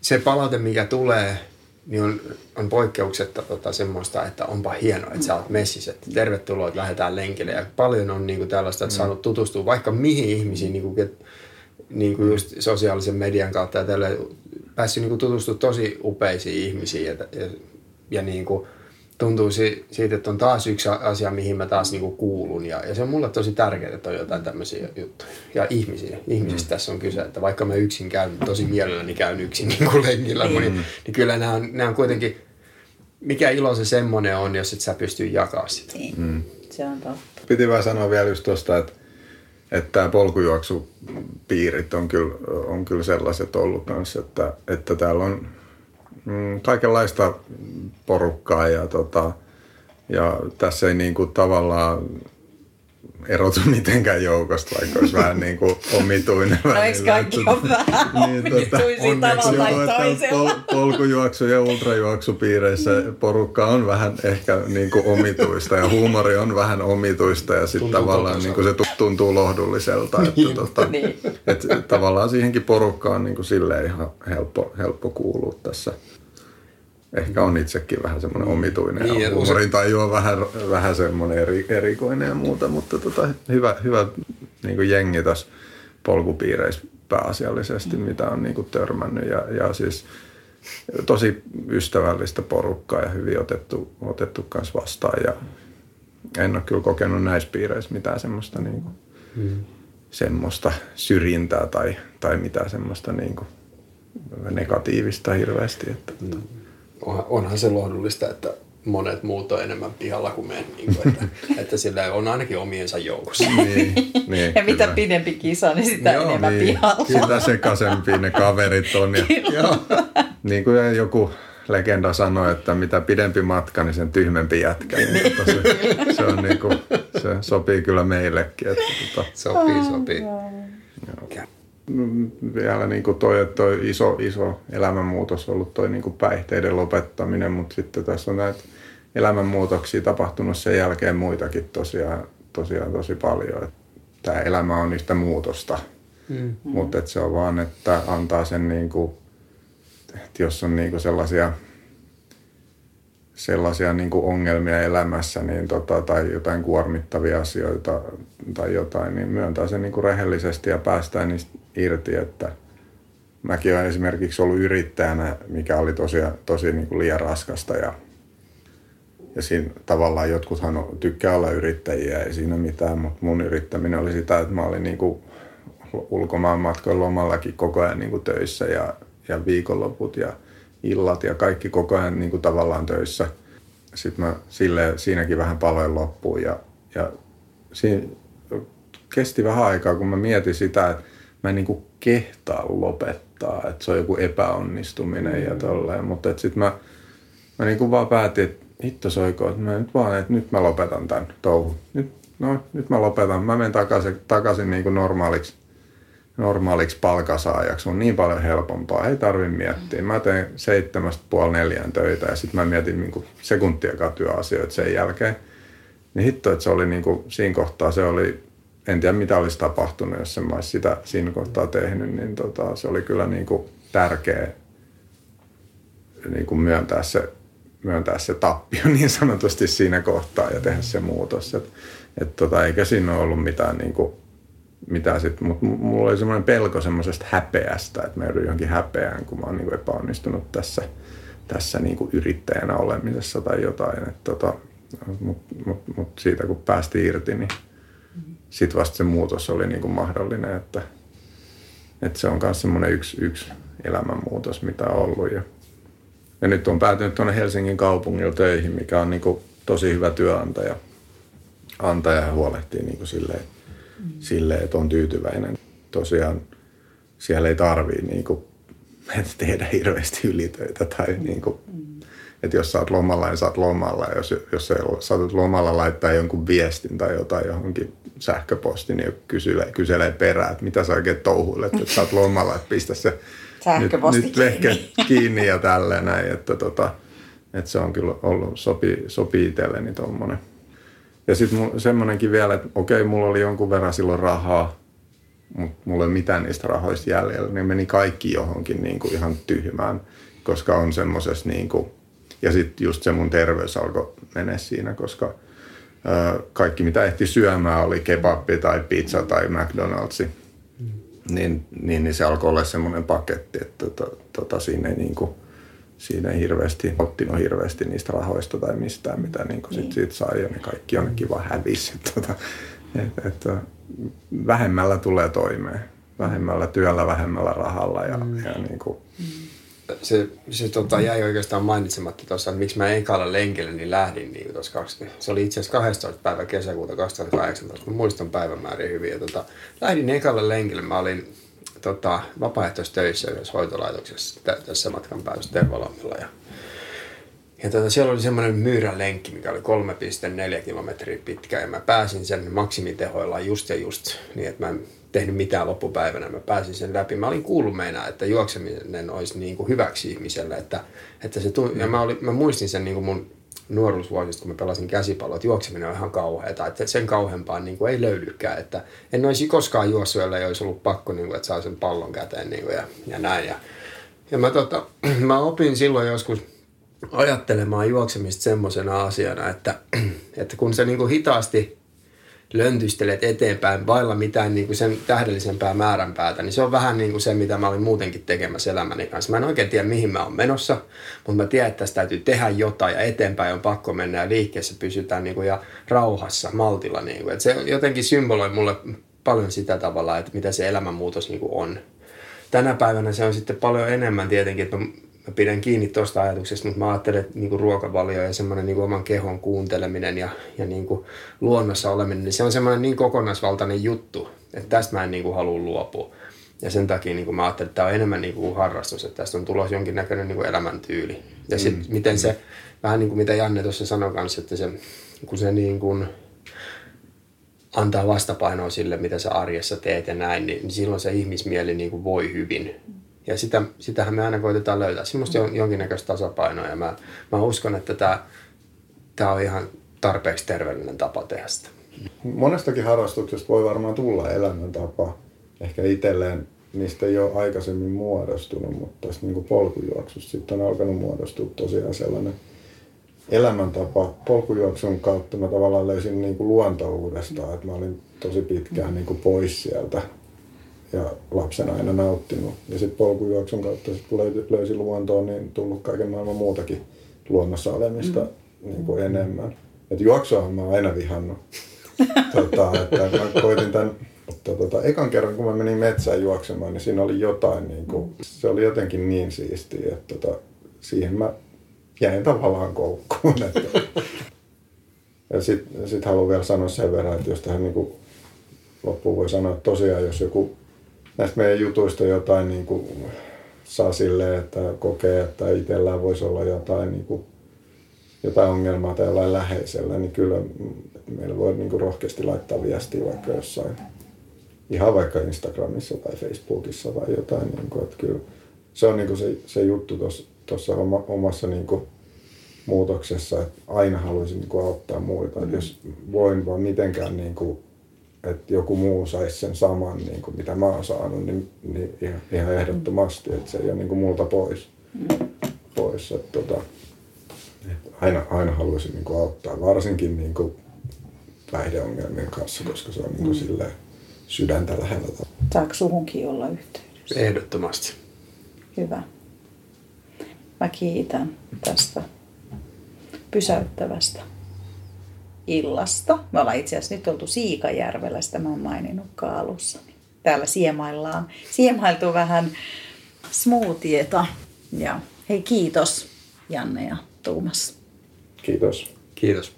se palaute, mikä tulee, niin on, on poikkeuksetta tota, semmoista, että onpa hienoa, että sä oot messissä, että tervetuloa, että lähdetään lenkille. Ja paljon on niin kuin, tällaista, että mm. saanut tutustua vaikka mihin ihmisiin, niin kuin, niin kuin just sosiaalisen median kautta ja tälle päässyt niin kuin tutustumaan tosi upeisiin ihmisiin ja, ja, ja niin kuin tuntuu si, siitä, että on taas yksi asia, mihin mä taas niin kuin kuulun ja, ja se on mulle tosi tärkeää, että on jotain tämmöisiä juttuja. Ja ihmisiä, ihmisistä mm. tässä on kyse, että vaikka mä yksin käyn, tosi mielelläni käyn yksin niin kuin lenkillä, mm. niin, niin kyllä nämä on, nämä on kuitenkin, mikä ilo se semmoinen on, jos et sä pystyy jakaa sitä. Niin. Mm. Se on totta. Piti vaan sanoa vielä just tuosta, että että tämä polkujuoksupiirit on kyllä, on kyllä sellaiset ollut kanssa, että, että täällä on mm, kaikenlaista porukkaa ja, tota, ja tässä ei niin kuin tavallaan erotu mitenkään joukosta, vaikka olisi vähän niin kuin omituinen. No eikö kaikki ole vähän niin, tuota, tavalla tai toisella? Pol- polkujuoksu- ja ultrajuoksupiireissä porukka on vähän ehkä niin kuin omituista ja huumori on vähän omituista ja sitten tavallaan niin kuin se tuntuu lohdulliselta. Että, niin, tota, niin. että tavallaan siihenkin porukkaan niin kuin silleen ihan helppo, helppo kuulua tässä ehkä on itsekin vähän semmoinen omituinen niin, ja huumorin taju on vähän, vähän semmoinen eri, erikoinen ja muuta, mutta tota, hyvä, hyvä niin kuin jengi tässä polkupiireissä pääasiallisesti, mm. mitä on niin kuin törmännyt ja, ja siis tosi ystävällistä porukkaa ja hyvin otettu, otettu kanssa vastaan ja en ole kyllä kokenut näissä piireissä mitään semmoista, niin kuin, mm. semmoista syrjintää tai, tai mitään semmoista niin kuin negatiivista hirveästi. Että, mm onhan, onhan se lohdullista, että monet muut on enemmän pihalla kuin me, niin kuin, että, että sillä on ainakin omiensa joukossa. Niin, niin, ja mitä pidempi kisa, niin sitä joo, enemmän niin, pihalla. Sitä sekasempi ne kaverit on. Ja, joo, niin kuin joku legenda sanoi, että mitä pidempi matka, niin sen tyhmempi jätkä. Niin, mutta se, se, on niin kuin, se sopii kyllä meillekin. Että, tota. Sopii, sopii. Joo vielä niin kuin toi, toi iso, iso elämänmuutos on ollut toi niin kuin päihteiden lopettaminen, mutta sitten tässä on näitä elämänmuutoksia tapahtunut sen jälkeen muitakin tosiaan, tosiaan tosi paljon. Tämä elämä on niistä muutosta, mm. mutta se on vaan, että antaa sen niin kuin, että jos on niin kuin sellaisia sellaisia niin kuin ongelmia elämässä niin tota, tai jotain kuormittavia asioita tai jotain, niin myöntää sen niin kuin rehellisesti ja päästään niistä irti. Että mäkin olen esimerkiksi ollut yrittäjänä, mikä oli tosi, tosi niin kuin liian raskasta ja, ja siinä tavallaan jotkuthan tykkää olla yrittäjiä, ei siinä mitään, mutta mun yrittäminen oli sitä, että mä olin niin kuin ulkomaan matkoilla lomallakin koko ajan niin kuin töissä ja, ja viikonloput ja illat ja kaikki koko ajan niin kuin tavallaan töissä. Sitten mä sille, siinäkin vähän paloin loppuun ja, ja siinä kesti vähän aikaa, kun mä mietin sitä, että mä en niin kuin kehtaa lopettaa, että se on joku epäonnistuminen mm. ja tolleen. Mutta sitten mä, mä niin kuin vaan päätin, että hitto soiko, että mä nyt vaan, että nyt mä lopetan tämän touhun. Nyt, no, nyt mä lopetan. Mä menen takaisin, takaisin niin kuin normaaliksi normaaliksi palkasaajaksi on niin paljon helpompaa, ei tarvi miettiä. Mä teen seitsemästä puoli neljään töitä ja sitten mä mietin niin sekuntia työasioita sen jälkeen. Niin hitto, että se oli niin kuin, siinä kohtaa se oli, en tiedä mitä olisi tapahtunut, jos en mä olisi sitä siinä kohtaa tehnyt, niin tota, se oli kyllä niin kuin tärkeä niin kuin myöntää, se, myöntää se tappio niin sanotusti siinä kohtaa ja tehdä se muutos. Et, et tota, eikä siinä ole ollut mitään niin kuin, mitä sit, mutta mulla oli semmoinen pelko semmoisesta häpeästä, että mä joudun johonkin häpeään, kun mä oon niinku epäonnistunut tässä, tässä niinku yrittäjänä olemisessa tai jotain. tota, mutta mut, mut siitä kun päästi irti, niin sitten vasta se muutos oli niinku mahdollinen, että, että se on myös semmoinen yksi, yksi elämänmuutos, mitä on ollut. Ja, ja nyt on päätynyt tuonne Helsingin kaupungilla töihin, mikä on niinku tosi hyvä työnantaja. Antaja ja huolehtii niinku silleen, mm. silleen, että on tyytyväinen. Tosiaan siellä ei tarvii niin kuin, tehdä hirveästi ylitöitä tai niin kuin, mm. että jos saat lomalla, niin saat lomalla. Ja jos, jos sä saat lomalla laittaa jonkun viestin tai jotain johonkin sähköpostiin, niin kyselee, kyselee perään, että mitä sä oikein touhuilet, että sä oot lomalla, että pistä se nyt, nyt vehke kiinni ja tälleen näin, että, tota, että se on kyllä ollut, sopii, sopii itselleni tuommoinen ja sitten semmoinenkin vielä, että okei, mulla oli jonkun verran silloin rahaa, mutta mulla ei ole mitään niistä rahoista jäljellä. Ne meni kaikki johonkin niin kuin ihan tyhmään, koska on semmoisessa niin kuin, ja sitten just se mun terveys alkoi mennä siinä, koska ö, kaikki mitä ehti syömään oli kebabbi tai pizza tai McDonald's. Mm. Niin, niin, niin, se alkoi olla semmoinen paketti, että tota, tota, siinä ei niin kuin, siinä ei hirveästi ottinut hirveästi niistä rahoista tai mistään, mitä niin kuin niin. sit siitä sai ja ne kaikki jonnekin vaan hävisi. Tota, et, et, vähemmällä tulee toimeen. Vähemmällä työllä, vähemmällä rahalla ja, mm. ja niin kuin. Se, se tota, jäi oikeastaan mainitsematta tuossa, että miksi mä ekalla lenkille niin lähdin niin tuossa 20. Se oli itse asiassa 12. päivä kesäkuuta 2018. Mä muistan päivämäärin hyvin. Ja, tota, lähdin ekalle lenkille. Mä olin tota, vapaaehtoistöissä yhdessä hoitolaitoksessa tä- tässä matkan päässä Tervalammilla. Ja, ja tota, siellä oli semmoinen myyrän lenkki, mikä oli 3,4 kilometriä pitkä ja mä pääsin sen maksimitehoilla just ja just niin, että mä en tehnyt mitään loppupäivänä. Mä pääsin sen läpi. Mä olin kuullut meinaa, että juokseminen olisi niin kuin hyväksi ihmiselle. Että, että se tuli, ja mä, olin, mä muistin sen niin kuin mun nuoruusvuosista, kun mä pelasin käsipalloa, että juokseminen on ihan kauheata, että sen kauheampaan niin kuin ei löydykään, että en olisi koskaan juossut, jolla ei olisi ollut pakko, niin kuin, että saa sen pallon käteen niin kuin, ja, ja näin. Ja, ja mä, tota, mä opin silloin joskus ajattelemaan juoksemista semmoisena asiana, että, että kun sä niin kuin hitaasti löntystelet eteenpäin vailla mitään niin kuin sen tähdellisempää määränpäätä, niin se on vähän niin kuin se, mitä mä olin muutenkin tekemässä elämäni kanssa. Mä en oikein tiedä, mihin mä oon menossa, mutta mä tiedän, että tässä täytyy tehdä jotain ja eteenpäin on pakko mennä ja liikkeessä pysytään niin kuin ja rauhassa, maltilla. Niin kuin. Et se jotenkin symboloi mulle paljon sitä tavalla, että mitä se elämänmuutos niin kuin on. Tänä päivänä se on sitten paljon enemmän tietenkin, että mä pidän kiinni tuosta ajatuksesta, mutta mä ajattelen, että niin kuin ruokavalio ja semmoinen niin oman kehon kuunteleminen ja, ja niin kuin luonnossa oleminen, niin se on semmoinen niin kokonaisvaltainen juttu, että tästä mä en niin kuin halua luopua. Ja sen takia niin kuin mä ajattelin, että tämä on enemmän niin kuin harrastus, että tästä on tulossa jonkinnäköinen niin kuin elämäntyyli. Ja sitten mm. miten se, vähän niin kuin mitä Janne tuossa sanoi kanssa, että se, kun se niin kuin antaa vastapainoa sille, mitä sä arjessa teet ja näin, niin silloin se ihmismieli niin kuin voi hyvin. Ja sitä, sitähän me aina koitetaan löytää. Semmoista on jonkinnäköistä tasapainoa ja mä, mä uskon, että tämä, tämä on ihan tarpeeksi terveellinen tapa tehdä sitä. Monestakin harrastuksesta voi varmaan tulla elämäntapa. Ehkä itselleen niistä ei ole aikaisemmin muodostunut, mutta tästä niin polkujuoksusta sitten on alkanut muodostua tosiaan sellainen elämäntapa. Polkujuoksun kautta mä tavallaan löysin niin kuin luonto uudestaan, että mä olin tosi pitkään niin kuin pois sieltä ja lapsena aina nauttinut. Ja sitten polkujuoksun kautta, sit kun löysin luontoa, niin tullut kaiken maailman muutakin luonnossa olemista mm. niin kuin enemmän. Et juoksuahan mä oon aina vihannut. tota, että mä koitin tämän, mutta tota, ekan kerran kun mä menin metsään juoksemaan, niin siinä oli jotain, niin kuin, se oli jotenkin niin siistiä, että tota, siihen mä jäin tavallaan koukkuun. Että. Ja sitten sit haluan vielä sanoa sen verran, että jos tähän niin kuin loppuun voi sanoa, että tosiaan jos joku näistä meidän jutuista jotain niin kuin saa silleen, että kokee, että itsellään voisi olla jotain, niin kuin, jotain ongelmaa tai jollain läheisellä, niin kyllä meillä voi niin kuin rohkeasti laittaa viestiä vaikka jossain, ihan vaikka Instagramissa tai Facebookissa tai jotain. Niin kuin, että kyllä se on niin kuin se, se juttu tuossa omassa niin kuin muutoksessa, että aina haluaisin niin kuin auttaa muita. Mm. Jos voin vaan mitenkään niin kuin että joku muu saisi sen saman, niin kuin mitä mä oon saanut, niin, niin ihan, ihan ehdottomasti, että se ei ole niin kuin multa pois. Mm. pois että, tota, että aina, aina haluaisin niin kuin auttaa, varsinkin niin kuin päihdeongelmien kanssa, koska se on niin kuin mm. silleen sydäntä lähellä. Saako suhunkin olla yhteydessä? Ehdottomasti. Hyvä. Mä kiitän tästä pysäyttävästä illasta. Me ollaan itse asiassa nyt oltu Siikajärvellä, sitä mä oon maininnutkaan alussa. Täällä siemaillaan, siemailtu vähän smoothieta. Ja hei kiitos Janne ja Tuumas. Kiitos. Kiitos.